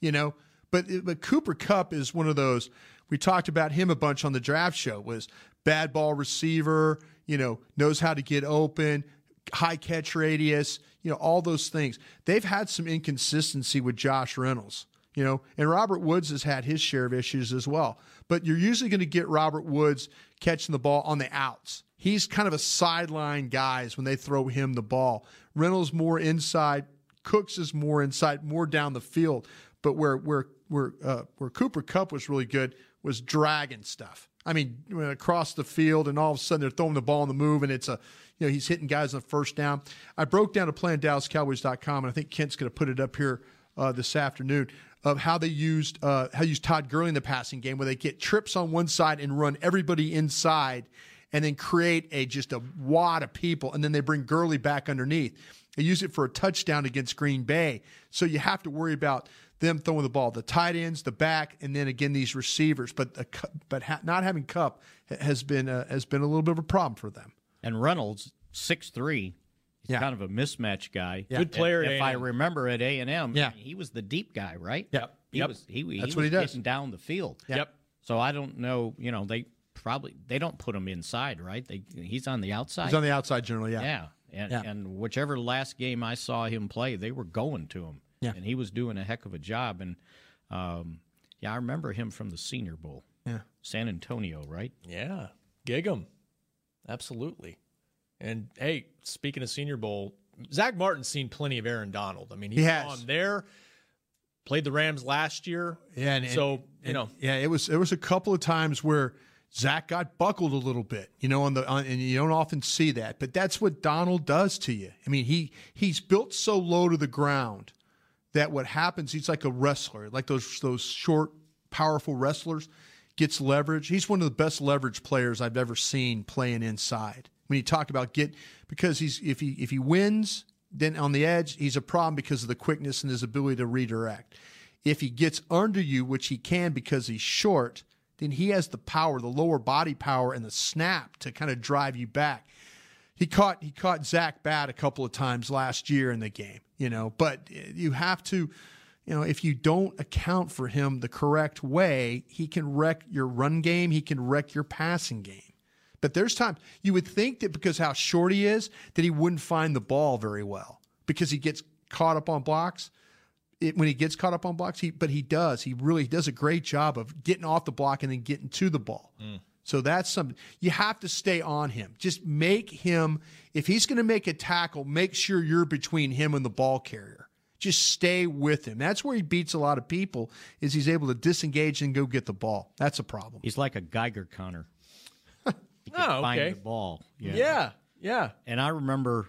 S4: you know. But but Cooper Kupp is one of those. We talked about him a bunch on the draft show. Was bad ball receiver, you know, knows how to get open, high catch radius, you know, all those things. They've had some inconsistency with Josh Reynolds, you know, and Robert Woods has had his share of issues as well. But you're usually going to get Robert Woods catching the ball on the outs. He's kind of a sideline guys when they throw him the ball. Reynolds more inside, Cooks is more inside, more down the field. But where where where uh, where Cooper Kupp was really good was dragging stuff. I mean, across the field, and all of a sudden they're throwing the ball on the move, and it's a, you know, he's hitting guys on the first down. I broke down a play on DallasCowboys.com, and I think Kent's going to put it up here uh, this afternoon of how they used uh, how they used Todd Gurley in the passing game, where they get trips on one side and run everybody inside, and then create a just a wad of people, and then they bring Gurley back underneath. They use it for a touchdown against Green Bay, so you have to worry about them throwing the ball, the tight ends, the back, and then again these receivers. But the, cu- but ha- not having Kupp has been uh, has been a little bit of a problem for them.
S5: And Reynolds, six three. He's
S4: Yeah.
S5: kind of a mismatch guy.
S4: Yeah.
S3: Good player
S5: If, if I remember at A and M,
S4: Yeah.
S5: he was the deep guy, right?
S4: Yep.
S5: He
S3: Yep.
S5: was. He, he
S4: That's
S5: was
S4: what he does.
S5: getting down the field.
S3: Yep.
S5: So I don't know. You know, they probably they don't put him inside, right? They he's on the outside.
S4: He's on the outside generally. Yeah.
S5: Yeah. And,
S4: Yeah.
S5: and whichever last game I saw him play, they were going to him.
S4: Yeah.
S5: And he was doing a heck of a job. And um, yeah, I remember him from the Senior Bowl.
S4: Yeah.
S5: San Antonio, right?
S3: Yeah, gig 'em. Absolutely. And hey, speaking of Senior Bowl, Zack Martin's seen plenty of Aaron Donald. I mean, he's
S4: He has.
S3: on there. Played the Rams last year.
S4: Yeah, and,
S3: so
S4: and-
S3: you know,
S4: yeah, it was there was a couple of times where Zack got buckled a little bit, you know, on the on, and you don't often see that, but that's what Donald does to you. I mean, he he's built so low to the ground that what happens, he's like a wrestler, like those those short, powerful wrestlers, gets leverage. He's one of the best leverage players I've ever seen playing inside. When you talk about get because he's if he if he wins, then on the edge, he's a problem because of the quickness and his ability to redirect. If he gets under you, which he can because he's short, then he has the power, the lower body power, and the snap to kind of drive you back. He caught he caught Zack bad a couple of times last year in the game, you know. But you have to, you know, if you don't account for him the correct way, he can wreck your run game. He can wreck your passing game. But there's times you would think that because how short he is, that he wouldn't find the ball very well because he gets caught up on blocks. It, when he gets caught up on blocks, he but he does. He really does a great job of getting off the block and then getting to the ball. Mm. So that's something you have to stay on him. Just make him if he's going to make a tackle, make sure you're between him and the ball carrier. Just stay with him. That's where he beats a lot of people. Is he's able to disengage and go get the ball. That's a problem.
S5: He's like a Geiger counter. He can
S3: Oh,
S5: find
S3: okay.
S5: the ball.
S3: yeah, yeah.
S5: And I remember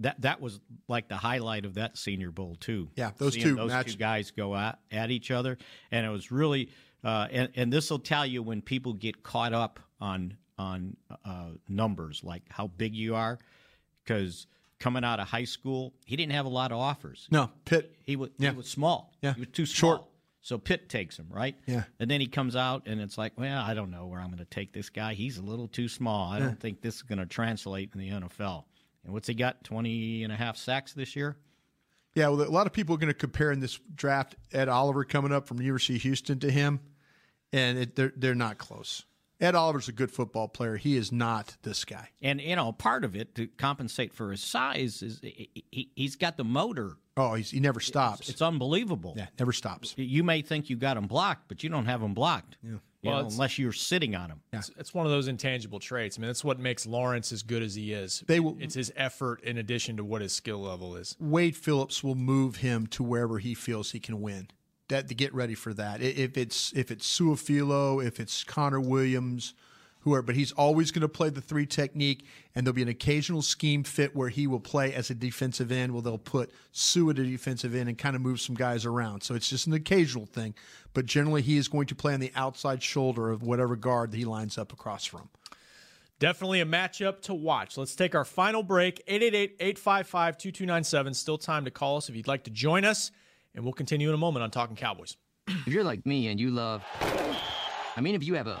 S5: that that was like the highlight of that Senior Bowl too.
S4: Yeah, those
S5: Seeing
S4: two
S5: those
S4: matched-
S5: two guys go at, at each other, and it was really. Uh, and and this will tell you when people get caught up on on uh, numbers, like how big you are, because coming out of high school, he didn't have a lot of offers.
S4: No, Pitt.
S5: He was
S4: Yeah.
S5: he was small.
S4: Yeah.
S5: he was too
S4: Short.
S5: So Pitt takes him, right?
S4: Yeah.
S5: And then he comes out and it's like, well, I don't know where I'm going to take this guy. He's a little too small. I
S4: Yeah.
S5: don't think this is going to translate in the NFL. And what's he got? 20 and a half sacks this year?
S4: Yeah, well, a lot of people are going to compare in this draft Ed Oliver coming up from University of Houston to him, and it, they're they're not close. Ed Oliver's a good football player. He is not this guy.
S5: And, you know, part of it to compensate for his size is he, he's got the motor.
S4: Oh, he's, he never stops.
S5: It's, it's unbelievable.
S4: Yeah, never stops.
S5: You may think you got him blocked, but you don't have him blocked. Yeah. You
S3: Well,
S5: know, unless you're sitting on him.
S3: It's, it's one of those intangible traits. I mean, that's what makes Lawrence as good as he is.
S4: They will-
S3: it's his effort in addition to what his skill level is.
S4: Wade Phillips will move him to wherever he feels he can win. That to get ready for that. If it's if it's Su'a-Filo, if it's Connor Williams, whoever, but he's always going to play the three technique, and there'll be an occasional scheme fit where he will play as a defensive end. Well, they'll put Suh at a defensive end and kind of move some guys around. So it's just an occasional thing, but generally he is going to play on the outside shoulder of whatever guard that he lines up across from.
S3: Definitely a matchup to watch. Let's take our final break. 888-855-2297. Still time to call us if you'd like to join us, and we'll continue in a moment on Talking Cowboys.
S12: If you're like me and you love. I mean, if you have a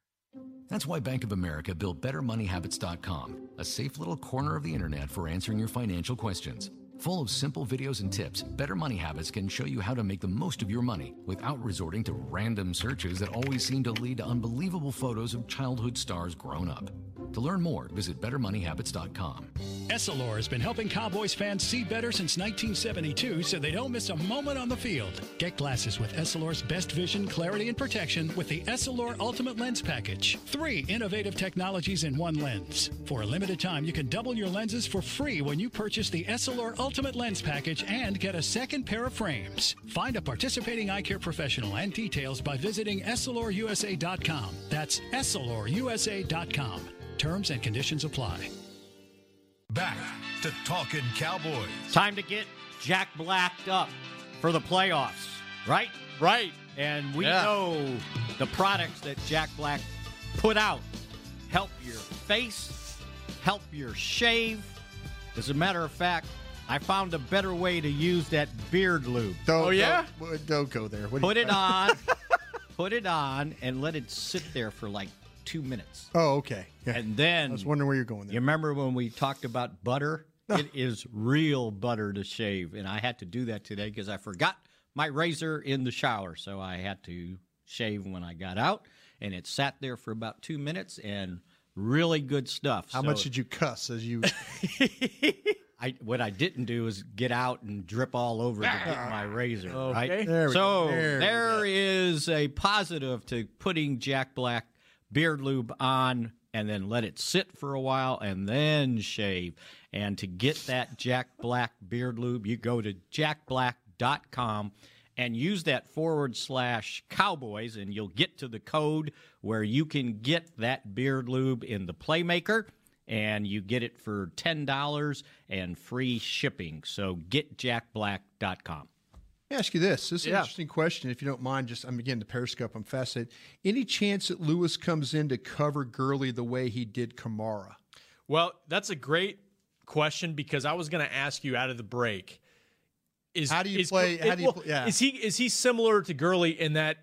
S13: That's why Bank of America built BetterMoneyHabits.com, a safe little corner of the internet for answering your financial questions. Full of simple videos and tips, Better Money Habits can show you how to make the most of your money without resorting to random searches that always seem to lead to unbelievable photos of childhood stars grown up. To learn more, visit BetterMoneyHabits.com.
S6: Essilor has been helping Cowboys fans see better since 1972 so they don't miss a moment on the field. Get glasses with Essilor's best vision, clarity, and protection with the Essilor Ultimate Lens Package. Three innovative technologies in one lens. For a limited time, you can double your lenses for free when you purchase the Essilor Ultimate Lens Package and get a second pair of frames. Find a participating eye care professional and details by visiting EssilorUSA.com. That's EssilorUSA.com. Terms and conditions apply.
S1: Back to Talking Cowboys.
S5: Time to get Jack Blacked up for the playoffs, right?
S3: Right.
S5: And we
S3: Yeah.
S5: know the products that Jack Black put out help your face, help your shave. As a matter of fact, I found a better way to use that beard lube.
S4: Oh, don't,
S3: Oh, yeah?
S4: Don't, don't go there. What
S5: Put it on, put it on, and let it sit there for like two minutes.
S4: Oh, okay. Yeah.
S5: And then
S4: I was wondering where you're going there.
S5: You remember when we talked about butter? it is real butter to shave, and I had to do that today because I forgot my razor in the shower, so I had to shave when I got out, and it sat there for about two minutes, and really good stuff.
S4: How
S5: So
S4: much did you cuss as you?
S5: I what I didn't do is get out and drip all over the, my razor.
S3: Okay.
S5: Right.
S4: There we
S5: so
S4: go. There
S5: there is a positive to putting Jack Black beard lube on and then let it sit for a while and then shave. And to get that Jack Black beard lube, you go to jackblack.com and use that forward slash cowboys, and you'll get to the code where you can get that beard lube in the Playmaker. And you get it for $10 and free shipping. So get jackblack.com.
S4: Let me ask you this. This is an interesting question. If you don't mind, just I'm again the Periscope. I'm fascinated. Any chance that Lewis comes in to cover Gurley the way he did Kamara?
S3: Well, that's a great question because I was going to ask you out of the break. Is
S4: How do you
S3: is-
S4: play- how do you
S3: well,
S4: play- yeah.
S3: Is he is he similar to Gurley in that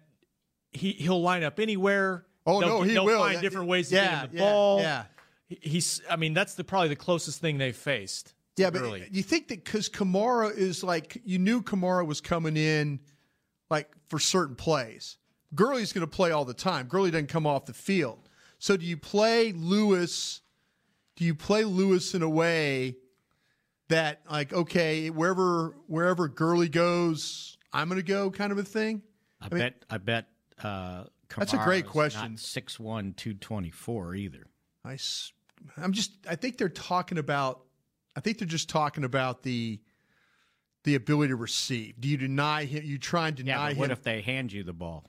S3: he he'll line up anywhere?
S4: Oh,
S3: They'll-
S4: no, he
S3: they'll
S4: will.
S3: find
S4: That-
S3: different ways to
S4: yeah,
S3: get him the
S4: yeah,
S3: ball.
S4: yeah.
S3: He- he's. I mean, that's the probably the closest thing they've faced.
S4: Yeah, but
S3: Gurley.
S4: you think that because Kamara is like you knew Kamara was coming in, like for certain plays. Gurley's going to play all the time. Gurley doesn't come off the field. So do you play Lewis? Do you play Lewis in a way that like okay, wherever wherever Gurley goes, I'm going to go, kind of a thing?
S5: I,
S4: mean-
S5: bet. I bet. Uh,
S4: That's a great question.
S5: Six one two twenty four either.
S4: I. I'm just. I think they're talking about. I think they're just talking about the the ability to receive. Do you deny him? You try and deny
S5: Yeah, what
S4: him?
S5: if they hand you the ball?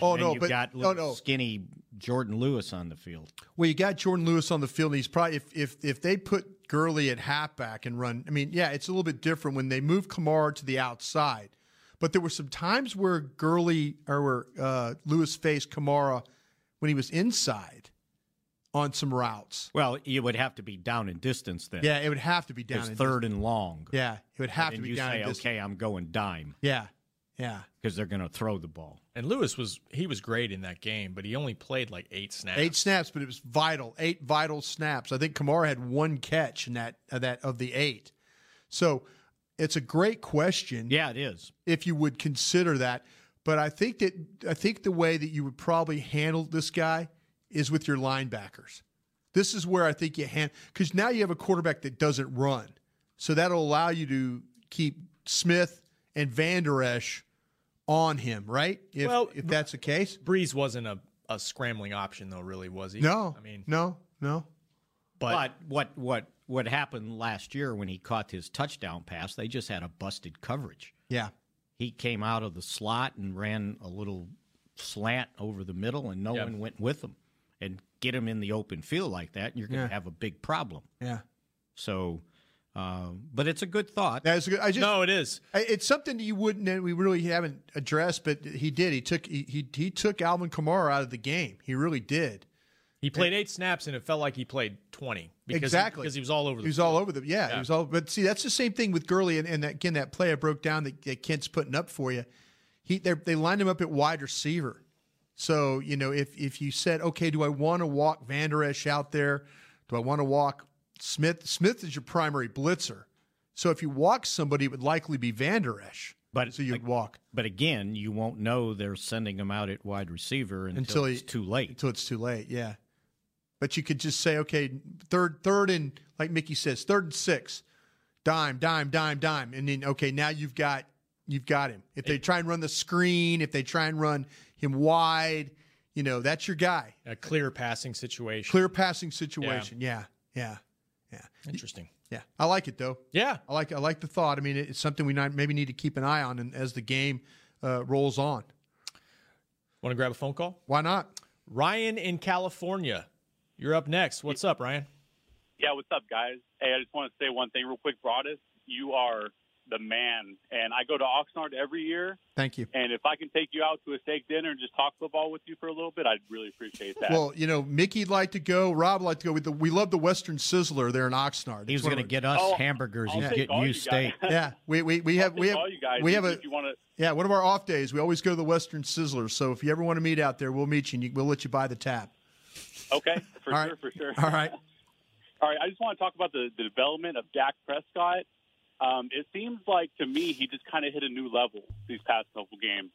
S4: Oh,
S5: And
S4: no,
S5: you've
S4: but-
S5: got
S4: oh, no.
S5: skinny Jourdan Lewis on the field.
S4: Well, you got Jourdan Lewis on the field, and he's probably if if if they put Gurley at halfback and run. I mean, yeah, it's a little bit different when they move Kamara to the outside. But there were some times where Gurley or where uh, Lewis faced Kamara when he was inside on some routes.
S5: Well, you would have to be down in distance then.
S4: Yeah, it would have to be down
S5: It's
S4: in
S5: third and long.
S4: Yeah, it would have
S5: And
S4: to be
S5: you
S4: down
S5: say,
S4: in distance.
S5: okay, I'm going dime
S4: Yeah, yeah.
S5: because they're going to throw the ball.
S3: and Lewis was he was great in that game, but he only played like eight snaps.
S4: Eight snaps, but it was vital. Eight vital snaps. I think Kamara had one catch in that uh, that of the eight. So it's a great question.
S5: Yeah, it is.
S4: If you would consider that, but I think that I think the way that you would probably handle this guy is with your linebackers. This is where I think you hand because now you have a quarterback that doesn't run, so that'll allow you to keep Smith and Vander Esch on him, right? If,
S3: Well,
S4: if that's the case.
S3: Brees wasn't a, a scrambling option though, really, was he?
S4: No,
S3: I mean,
S4: no, no.
S5: But, what what what happened last year when he caught his touchdown pass? They just had a busted coverage.
S4: Yeah.
S5: He came out of the slot and ran a little slant over the middle, and no
S3: Yep.
S5: one went with him. And get him in the open field like that, you're going to
S4: Yeah.
S5: have a big problem.
S4: Yeah.
S5: So, uh, but it's a good thought.
S4: That's good. I just
S3: no, it is.
S4: I- It's something that you wouldn't. and We really haven't addressed, but he did. He took he he, he took Alvin Kamara out of the game. He really did.
S3: He played eight snaps, and it felt like he played twenty. Because
S4: exactly
S3: because he was all over. The
S4: He was
S3: field.
S4: all over them. Yeah,
S3: Yeah.
S4: he was all. But see, that's the same thing with Gurley, and, and that, again, that play I broke down that, that Kent's putting up for you. He they they lined him up at wide receiver. So you know, if if you said, okay, do I want to walk Vander Esch out there? Do I want to walk Smith? Smith is your primary blitzer. So if you walk somebody, it would likely be Vander Esch.
S5: But
S4: so you'd walk
S5: But again, you won't know they're sending him out at wide receiver until,
S4: until
S5: it's
S4: he-
S5: too late.
S4: Until it's too late. Yeah. But you could just say, okay, third, third and like Mickey says, third and six, dime, dime, dime, dime, and then okay, now you've got you've got him. If they try and run the screen, if they try and run him wide, you know that's your guy.
S3: A clear passing situation.
S4: Clear passing situation. Yeah, yeah, yeah.
S3: Interesting.
S4: Yeah, I like it though.
S3: Yeah,
S4: I like I like the thought. I mean, it's something we not, maybe need to keep an eye on and as the game uh, rolls on.
S3: Want to grab a phone call?
S4: Why not?
S3: Ryan in California. You're up next. What's up, Ryan?
S14: Yeah, what's up, guys? Hey, I just want to say one thing real quick, Broaddus. You are the man, and I go to Oxnard every year.
S4: Thank you.
S14: And if I can take you out to a steak dinner and just talk football with you for a little bit, I'd really appreciate that.
S4: Well, you know, Mickey'd like to go. Rob would like to go. With the, we love the Western Sizzler there in Oxnard.
S5: He was going to get us
S14: Oh,
S5: hamburgers.
S14: I'll
S5: He's
S14: take
S5: getting
S14: all
S5: you
S14: you guys.
S5: steak.
S4: Yeah, we we, we have
S14: I'll
S4: we have
S14: all you guys
S4: we have a
S14: if you wanna-
S4: yeah one of our off days. We always go to the Western Sizzler. So if you ever want to meet out there, we'll meet you. and you We'll let you buy the tap.
S14: Okay, for sure,
S4: right.
S14: for sure.
S4: All right.
S14: All right, I just want to talk about the, the development of Dak Prescott. Um, it seems like to me he just kind of hit a new level these past couple games.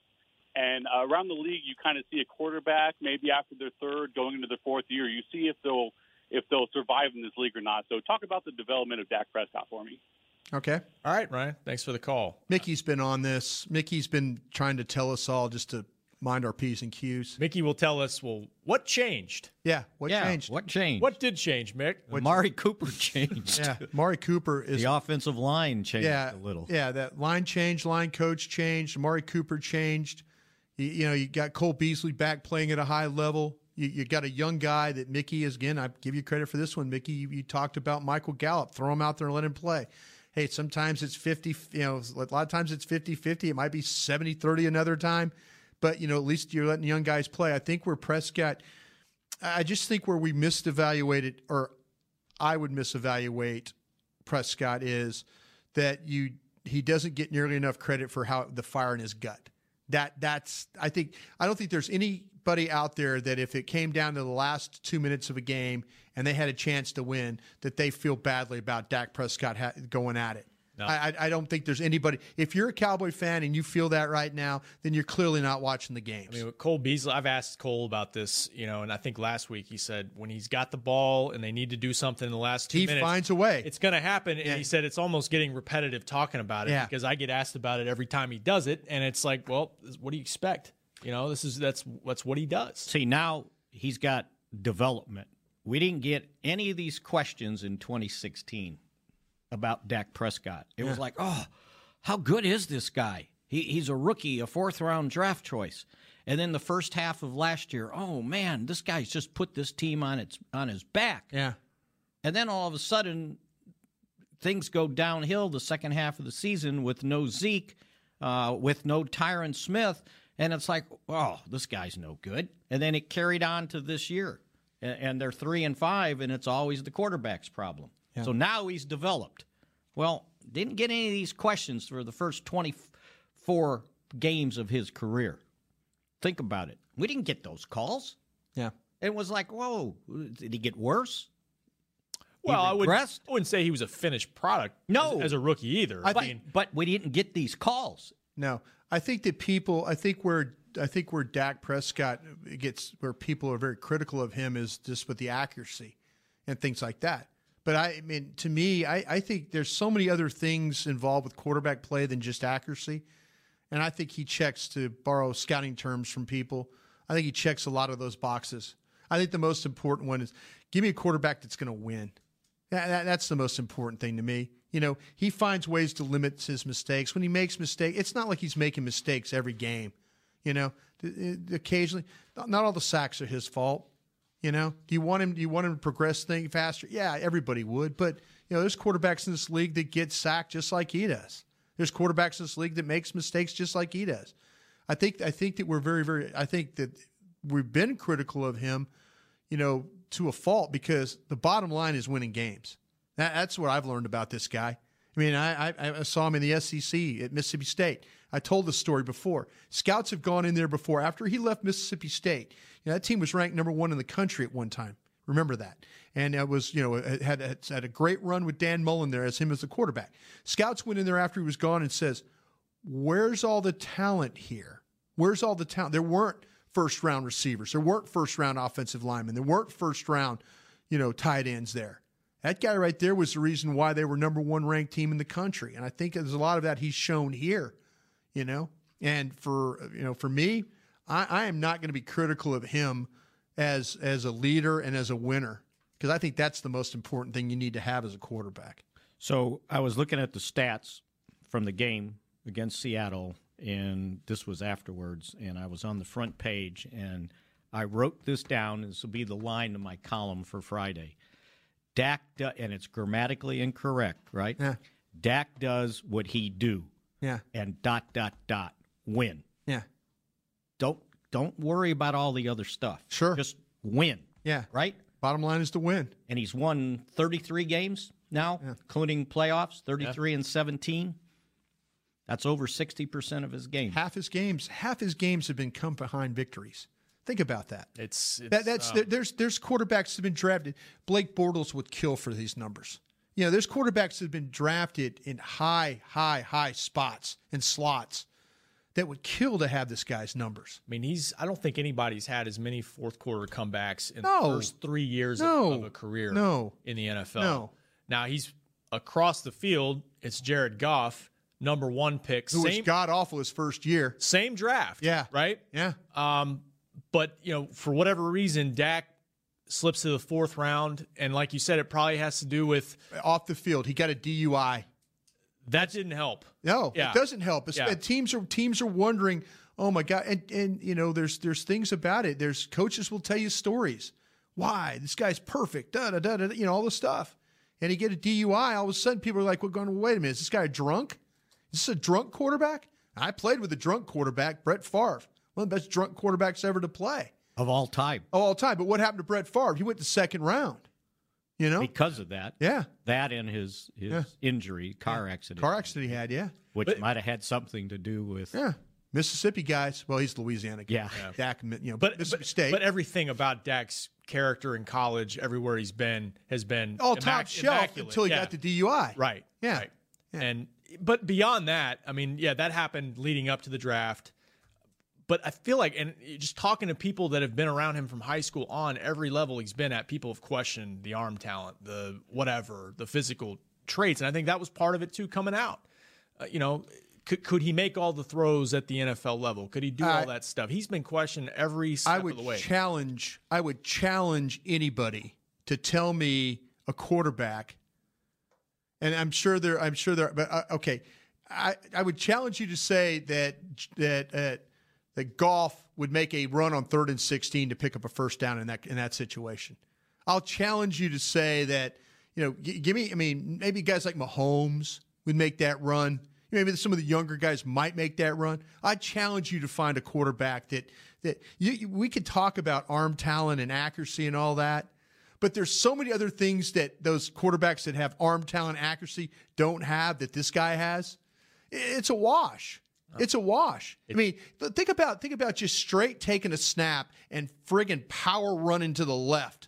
S14: And uh, around the league, you kind of see a quarterback maybe after their third, going into their fourth year. You see if they'll if they'll survive in this league or not. So talk about the development of Dak Prescott for me.
S4: Okay.
S3: All right, Ryan. Thanks for the call.
S4: Mickey's been on this. Mickey's been trying to tell us all just to mind our p's and q's.
S3: Mickey will tell us. Well, what changed?
S4: Yeah, what
S5: yeah,
S4: changed?
S5: What changed?
S3: What did change, Mick?
S5: What Mari Cooper changed.
S4: Yeah, Mari Cooper is
S5: the offensive line changed
S4: yeah,
S5: a little.
S4: Yeah, that line changed, line coach changed, Mari Cooper changed. You, you know, you got Cole Beasley back playing at a high level. You, you got a young guy that Mickey is again. I give you credit for this one, Mickey. You, you talked about Michael Gallup. Throw him out there and let him play. Hey, sometimes it's 50, you know, a lot of times it's 50 50. It might be 70 30 another time. But, you know, at least you're letting young guys play. I think where Prescott, I just think where we missed evaluated, or I would misevaluate Prescott is that you he doesn't get nearly enough credit for how the fire in his gut. That that's I think I don't think there's anybody out there that if it came down to the last two minutes of a game and they had a chance to win, that they feel badly about Dak Prescott ha- going at it.
S3: No.
S4: I, I- I don't think there's anybody. If you're a Cowboy fan and you feel that right now, then you're clearly not watching the games.
S3: I mean, Cole Beasley, I've asked Cole about this, you know, and I think last week he said when he's got the ball and they need to do something in the last two
S4: He
S3: minutes,
S4: finds a way.
S3: It's going to happen. And he said it's almost getting repetitive talking about it
S4: Yeah.
S3: because I get asked about it every time he does it, and it's like, well, what do you expect? You know, this is that's that's what he does.
S5: See, now he's got development. We didn't get any of these questions in 2016 about Dak Prescott. It was like, oh, how good is this guy? He, he's a rookie, a fourth round draft choice. And then the first half of last year, oh man, this guy's just put this team on its on his back.
S4: Yeah.
S5: And then all of a sudden, things go downhill the second half of the season with no Zeke, uh, with no Tyron Smith, and it's like, oh, this guy's no good. And then it carried on to this year, and, and they're three and five, and it's always the quarterback's problem.
S4: Yeah.
S5: So now he's developed. Well, didn't get any of these questions for the first twenty-four games of his career. Think about it. We didn't get those calls.
S4: Yeah.
S5: It was like, whoa, did he get worse?
S3: Well, I would, I wouldn't say he was a finished product
S5: No.
S3: as, as a rookie either. I,
S5: but,
S3: mean,
S5: but we didn't get these calls.
S4: No, I think that people. I think where I think where Dak Prescott gets where people are very critical of him is just with the accuracy and things like that. But I, I mean, to me, I, I think there's so many other things involved with quarterback play than just accuracy. And I think he checks to borrow scouting terms from people. I think he checks a lot of those boxes. I think the most important one is give me a quarterback that's going to win. That, that- that's the most important thing to me. You know, he finds ways to limit his mistakes. When he makes mistakes, it's not like he's making mistakes every game. You know, occasionally, not all the sacks are his fault. You know, do you want him? Do you want him to progress things faster? Yeah, everybody would. But you know, there's quarterbacks in this league that get sacked just like he does. There's quarterbacks in this league that makes mistakes just like he does. I think I think that we're very very. I think that we've been critical of him, you know, to a fault because the bottom line is winning games. That, that's what I've learned about this guy. I mean, I, I, I saw him in the SEC at Mississippi State. I told the story before. Scouts have gone in there before. After he left Mississippi State, you know, that team was ranked number one in the country at one time. Remember that. And it was, you know, it had, it had a great run with Dan Mullen there as him as the quarterback. Scouts went in there after he was gone and says, where's all the talent here? Where's all the talent? There weren't first round receivers. There weren't first round offensive linemen. There weren't first round, you know, tight ends there. That guy right there was the reason why they were number one ranked team in the country. And I think there's a lot of that he's shown here, you know. And for you know, for me, I, I am not going to be critical of him as as a leader and as a winner because I think that's the most important thing you need to have as a quarterback.
S5: So I was looking at the stats from the game against Seattle, and this was afterwards, and I was on the front page, and I wrote this down. This will be the line of my column for Friday. Dak, do, and it's grammatically incorrect, right?
S4: Yeah.
S5: Dak does what he do,
S4: Yeah.
S5: and dot dot dot win.
S4: Yeah.
S5: Don't don't worry about all the other stuff.
S4: Sure.
S5: Just win.
S4: Yeah.
S5: Right.
S4: Bottom line is to win.
S5: And he's won 33 games now, including playoffs, 33 and 17. That's over 60% of his games.
S4: Half his games, half his games have been come behind victories. Think about that.
S3: It's, it's
S4: That, that's
S3: um,
S4: there- there's there's quarterbacks that have been drafted. Blake Bortles would kill for these numbers. You know, there's quarterbacks that have been drafted in high, high, high spots and slots that would kill to have this guy's numbers.
S3: I mean, he's. I don't think anybody's had as many fourth quarter comebacks in
S4: No.
S3: the first three years
S4: No.
S3: of, of a career.
S4: No.
S3: in the NFL.
S4: No.
S3: Now he's across the field. It's Jared Goff. number one pick.
S4: Who was god awful his first year.
S3: Same draft.
S4: Yeah.
S3: Right?
S4: Yeah.
S3: Um, but, you know, for whatever reason, Dak slips to the fourth round. And like you said, it probably has to do with
S4: off the field. He got a DUI.
S3: That didn't help.
S4: No,
S3: Yeah.
S4: it doesn't help.
S3: Yeah.
S4: teams are teams are wondering, oh my god, and and you know, there's there's things about it. There's coaches will tell you stories. Why this guy's perfect? Da da da da. You know all the stuff. And he get a DUI. All of a sudden, people are like, "We're going. Wait a minute. Is this guy drunk? Is this a drunk quarterback?" I played with a drunk quarterback, Brett Favre, one of the best drunk quarterbacks ever to play
S5: of all time.
S4: of all time. But what happened to Brett Favre? He went to second round. You know,
S5: Because of that.
S4: Yeah.
S5: That and his his
S4: Yeah.
S5: injury, car accident.
S4: car accident he had. Yeah,
S5: Which might have had something to do with
S4: yeah. Mississippi guys. Well, he's Louisiana. Guy.
S5: Yeah.
S3: Yeah.
S4: Dak, you know,
S3: But,
S4: Mississippi
S3: but,
S4: State.
S3: but everything about Dak's character in college, everywhere he's been, has been
S4: all
S3: immac-
S4: top shelf
S3: immaculate.
S4: until he
S3: Yeah.
S4: got the DUI.
S3: Right.
S4: Yeah.
S3: Right. And but beyond that, I mean, yeah, that happened leading up to the draft. But I feel like, and just talking to people that have been around him from high school on, every level he's been at, people have questioned the arm talent, the whatever, the physical traits, and I think that was part of it too coming out. Uh, you know, could could he make all the throws at the NFL level? Could he do
S4: I-
S3: all that stuff? He's been questioned every step
S4: I would
S3: of the way.
S4: challenge. I would challenge anybody to tell me a quarterback, and I'm sure there. I'm sure there. But uh, okay, I I would challenge you to say that that uh, that Goff would make a run on third and sixteen to pick up a first down in that in that situation. I'll challenge you to say that you know, g- give me. I mean, maybe guys like Mahomes would make that run. Maybe some of the younger guys might make that run. I challenge you to find a quarterback that that you- we could talk about arm talent and accuracy and all that, but there's so many other things that those quarterbacks that have arm talent, accuracy don't have that this guy has. It's a wash. It's a wash. I mean, think about think about just straight taking a snap and friggin' power running to the left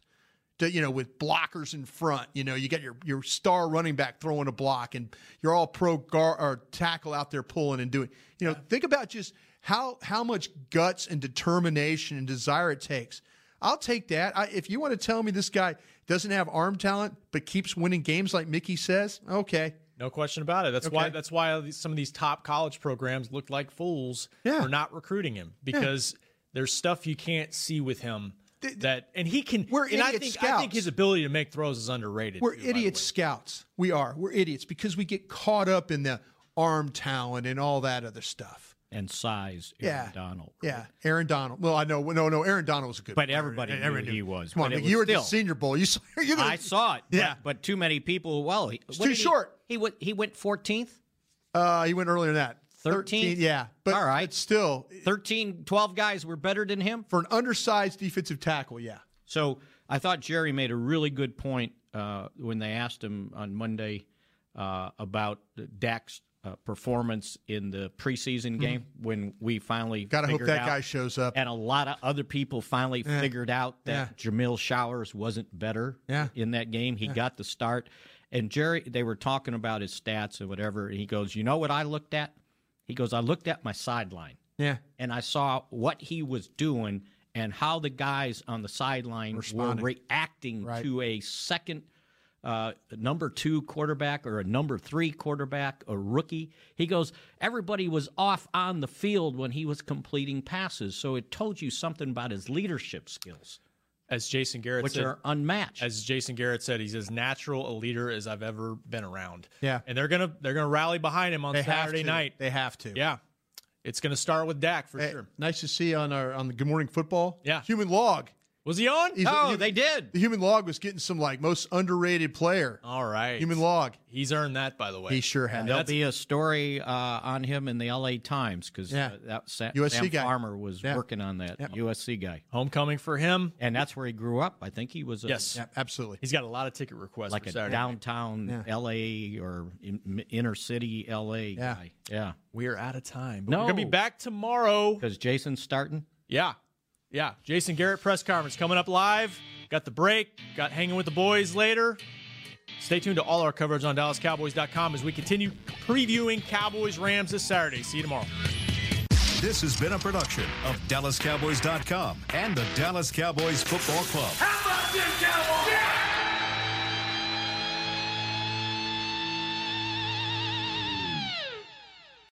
S4: to, you know, with blockers in front. You know, you got your your star running back throwing a block, and you're all pro guard or tackle out there pulling and doing. You know, think about just how how much guts and determination and desire it takes. I'll take that. I, if you want to tell me this guy doesn't have arm talent but keeps winning games like Mickey says, okay.
S3: No question about it. That's
S4: Okay.
S3: why. That's why some of these top college programs look like fools for not recruiting him because there's stuff you can't see with him that, and he can.
S4: We're
S3: and I think I think his ability to make throws is underrated.
S4: We're
S3: too,
S4: idiot scouts. We are. We're idiots because we get caught up in the arm talent and all that other stuff.
S5: And size.
S4: Yeah.
S5: Aaron Donald.
S4: Yeah, Aaron Donald. Well, I know. No, no, Aaron Donald was a good.
S5: But
S4: player.
S5: everybody knew
S4: Everyone
S5: he was.
S4: Come on,
S5: but
S4: you were the Senior Bowl. You saw. Gonna,
S5: I saw it.
S4: Yeah.
S5: but, but too many people. Well, he,
S4: It's too
S5: he-
S4: short.
S5: He, went. He went 14th.
S4: Uh, he went earlier than that.
S5: 13th?
S4: Yeah, but
S5: All right.
S4: but still
S5: 13, 12 guys were better than him.
S4: for an undersized defensive tackle. Yeah.
S5: So I thought Jerry made a really good point uh, when they asked him on Monday uh, about Dak's uh, performance in the preseason game when we finally
S4: Mm-hmm. Gotta hope that
S5: out-
S4: guy shows up.
S5: and a lot of other people finally
S4: Yeah.
S5: figured out that Jameill Showers wasn't better
S4: Yeah.
S5: in that game. He
S4: Yeah.
S5: got the start, and Jerry they were talking about his stats and whatever. And he goes, "You know what I looked at?" He goes, "I looked at my sideline."
S4: Yeah.
S5: and I saw what he was doing and how the guys on the sideline were reacting
S4: Right.
S5: to a second uh, number two quarterback or a number three quarterback, a rookie. He goes, everybody was off on the field when he was completing passes, so it told you something about his leadership skills,
S3: As Jason Garrett
S5: which
S3: said,
S5: are unmatched.
S3: as Jason Garrett said, he's as natural a leader as I've ever been around.
S4: Yeah.
S3: and they're gonna they're gonna rally behind him on
S4: They
S3: Saturday night.
S4: They have to.
S3: Yeah, it's gonna start with Dak for
S4: Hey,
S3: sure.
S4: Nice to see you on our on the Good Morning Football.
S3: Yeah.
S4: Human Log.
S3: Was he on?
S4: He's-
S5: oh,
S4: he-
S5: they did.
S4: The Human Log was getting some like most underrated player.
S3: All right,
S4: Human Log.
S3: He's earned that, by the way.
S4: He sure has.
S5: And there'll be a story uh, on him in the L.A. Times because
S4: Yeah.
S5: uh, that Sa-
S4: USC
S5: Sam
S4: guy.
S5: Farmer was
S4: Yeah.
S5: working on that
S4: Yeah.
S5: USC guy,
S3: Homecoming for him.
S5: and that's where he grew up. I think he was a,
S3: Yes,
S4: Yeah, absolutely.
S3: he's got a lot of ticket requests.
S5: like
S3: for
S5: a
S3: Saturday.
S5: downtown
S4: Yeah.
S5: L.A. or in, inner city L.A.
S4: Yeah.
S5: guy. Yeah,
S3: We are out of time. But
S5: No.
S3: we're gonna be back tomorrow.
S5: because Jason's starting.
S3: Yeah. Yeah. Jason Garrett press conference coming up live. Got the break. Got hanging with the boys later. Stay tuned to all our coverage on DallasCowboys.com as we continue previewing Cowboys Rams this Saturday. See you tomorrow.
S1: This has been a production of DallasCowboys.com and the Dallas Cowboys Football Club.
S2: How about this, Cowboys?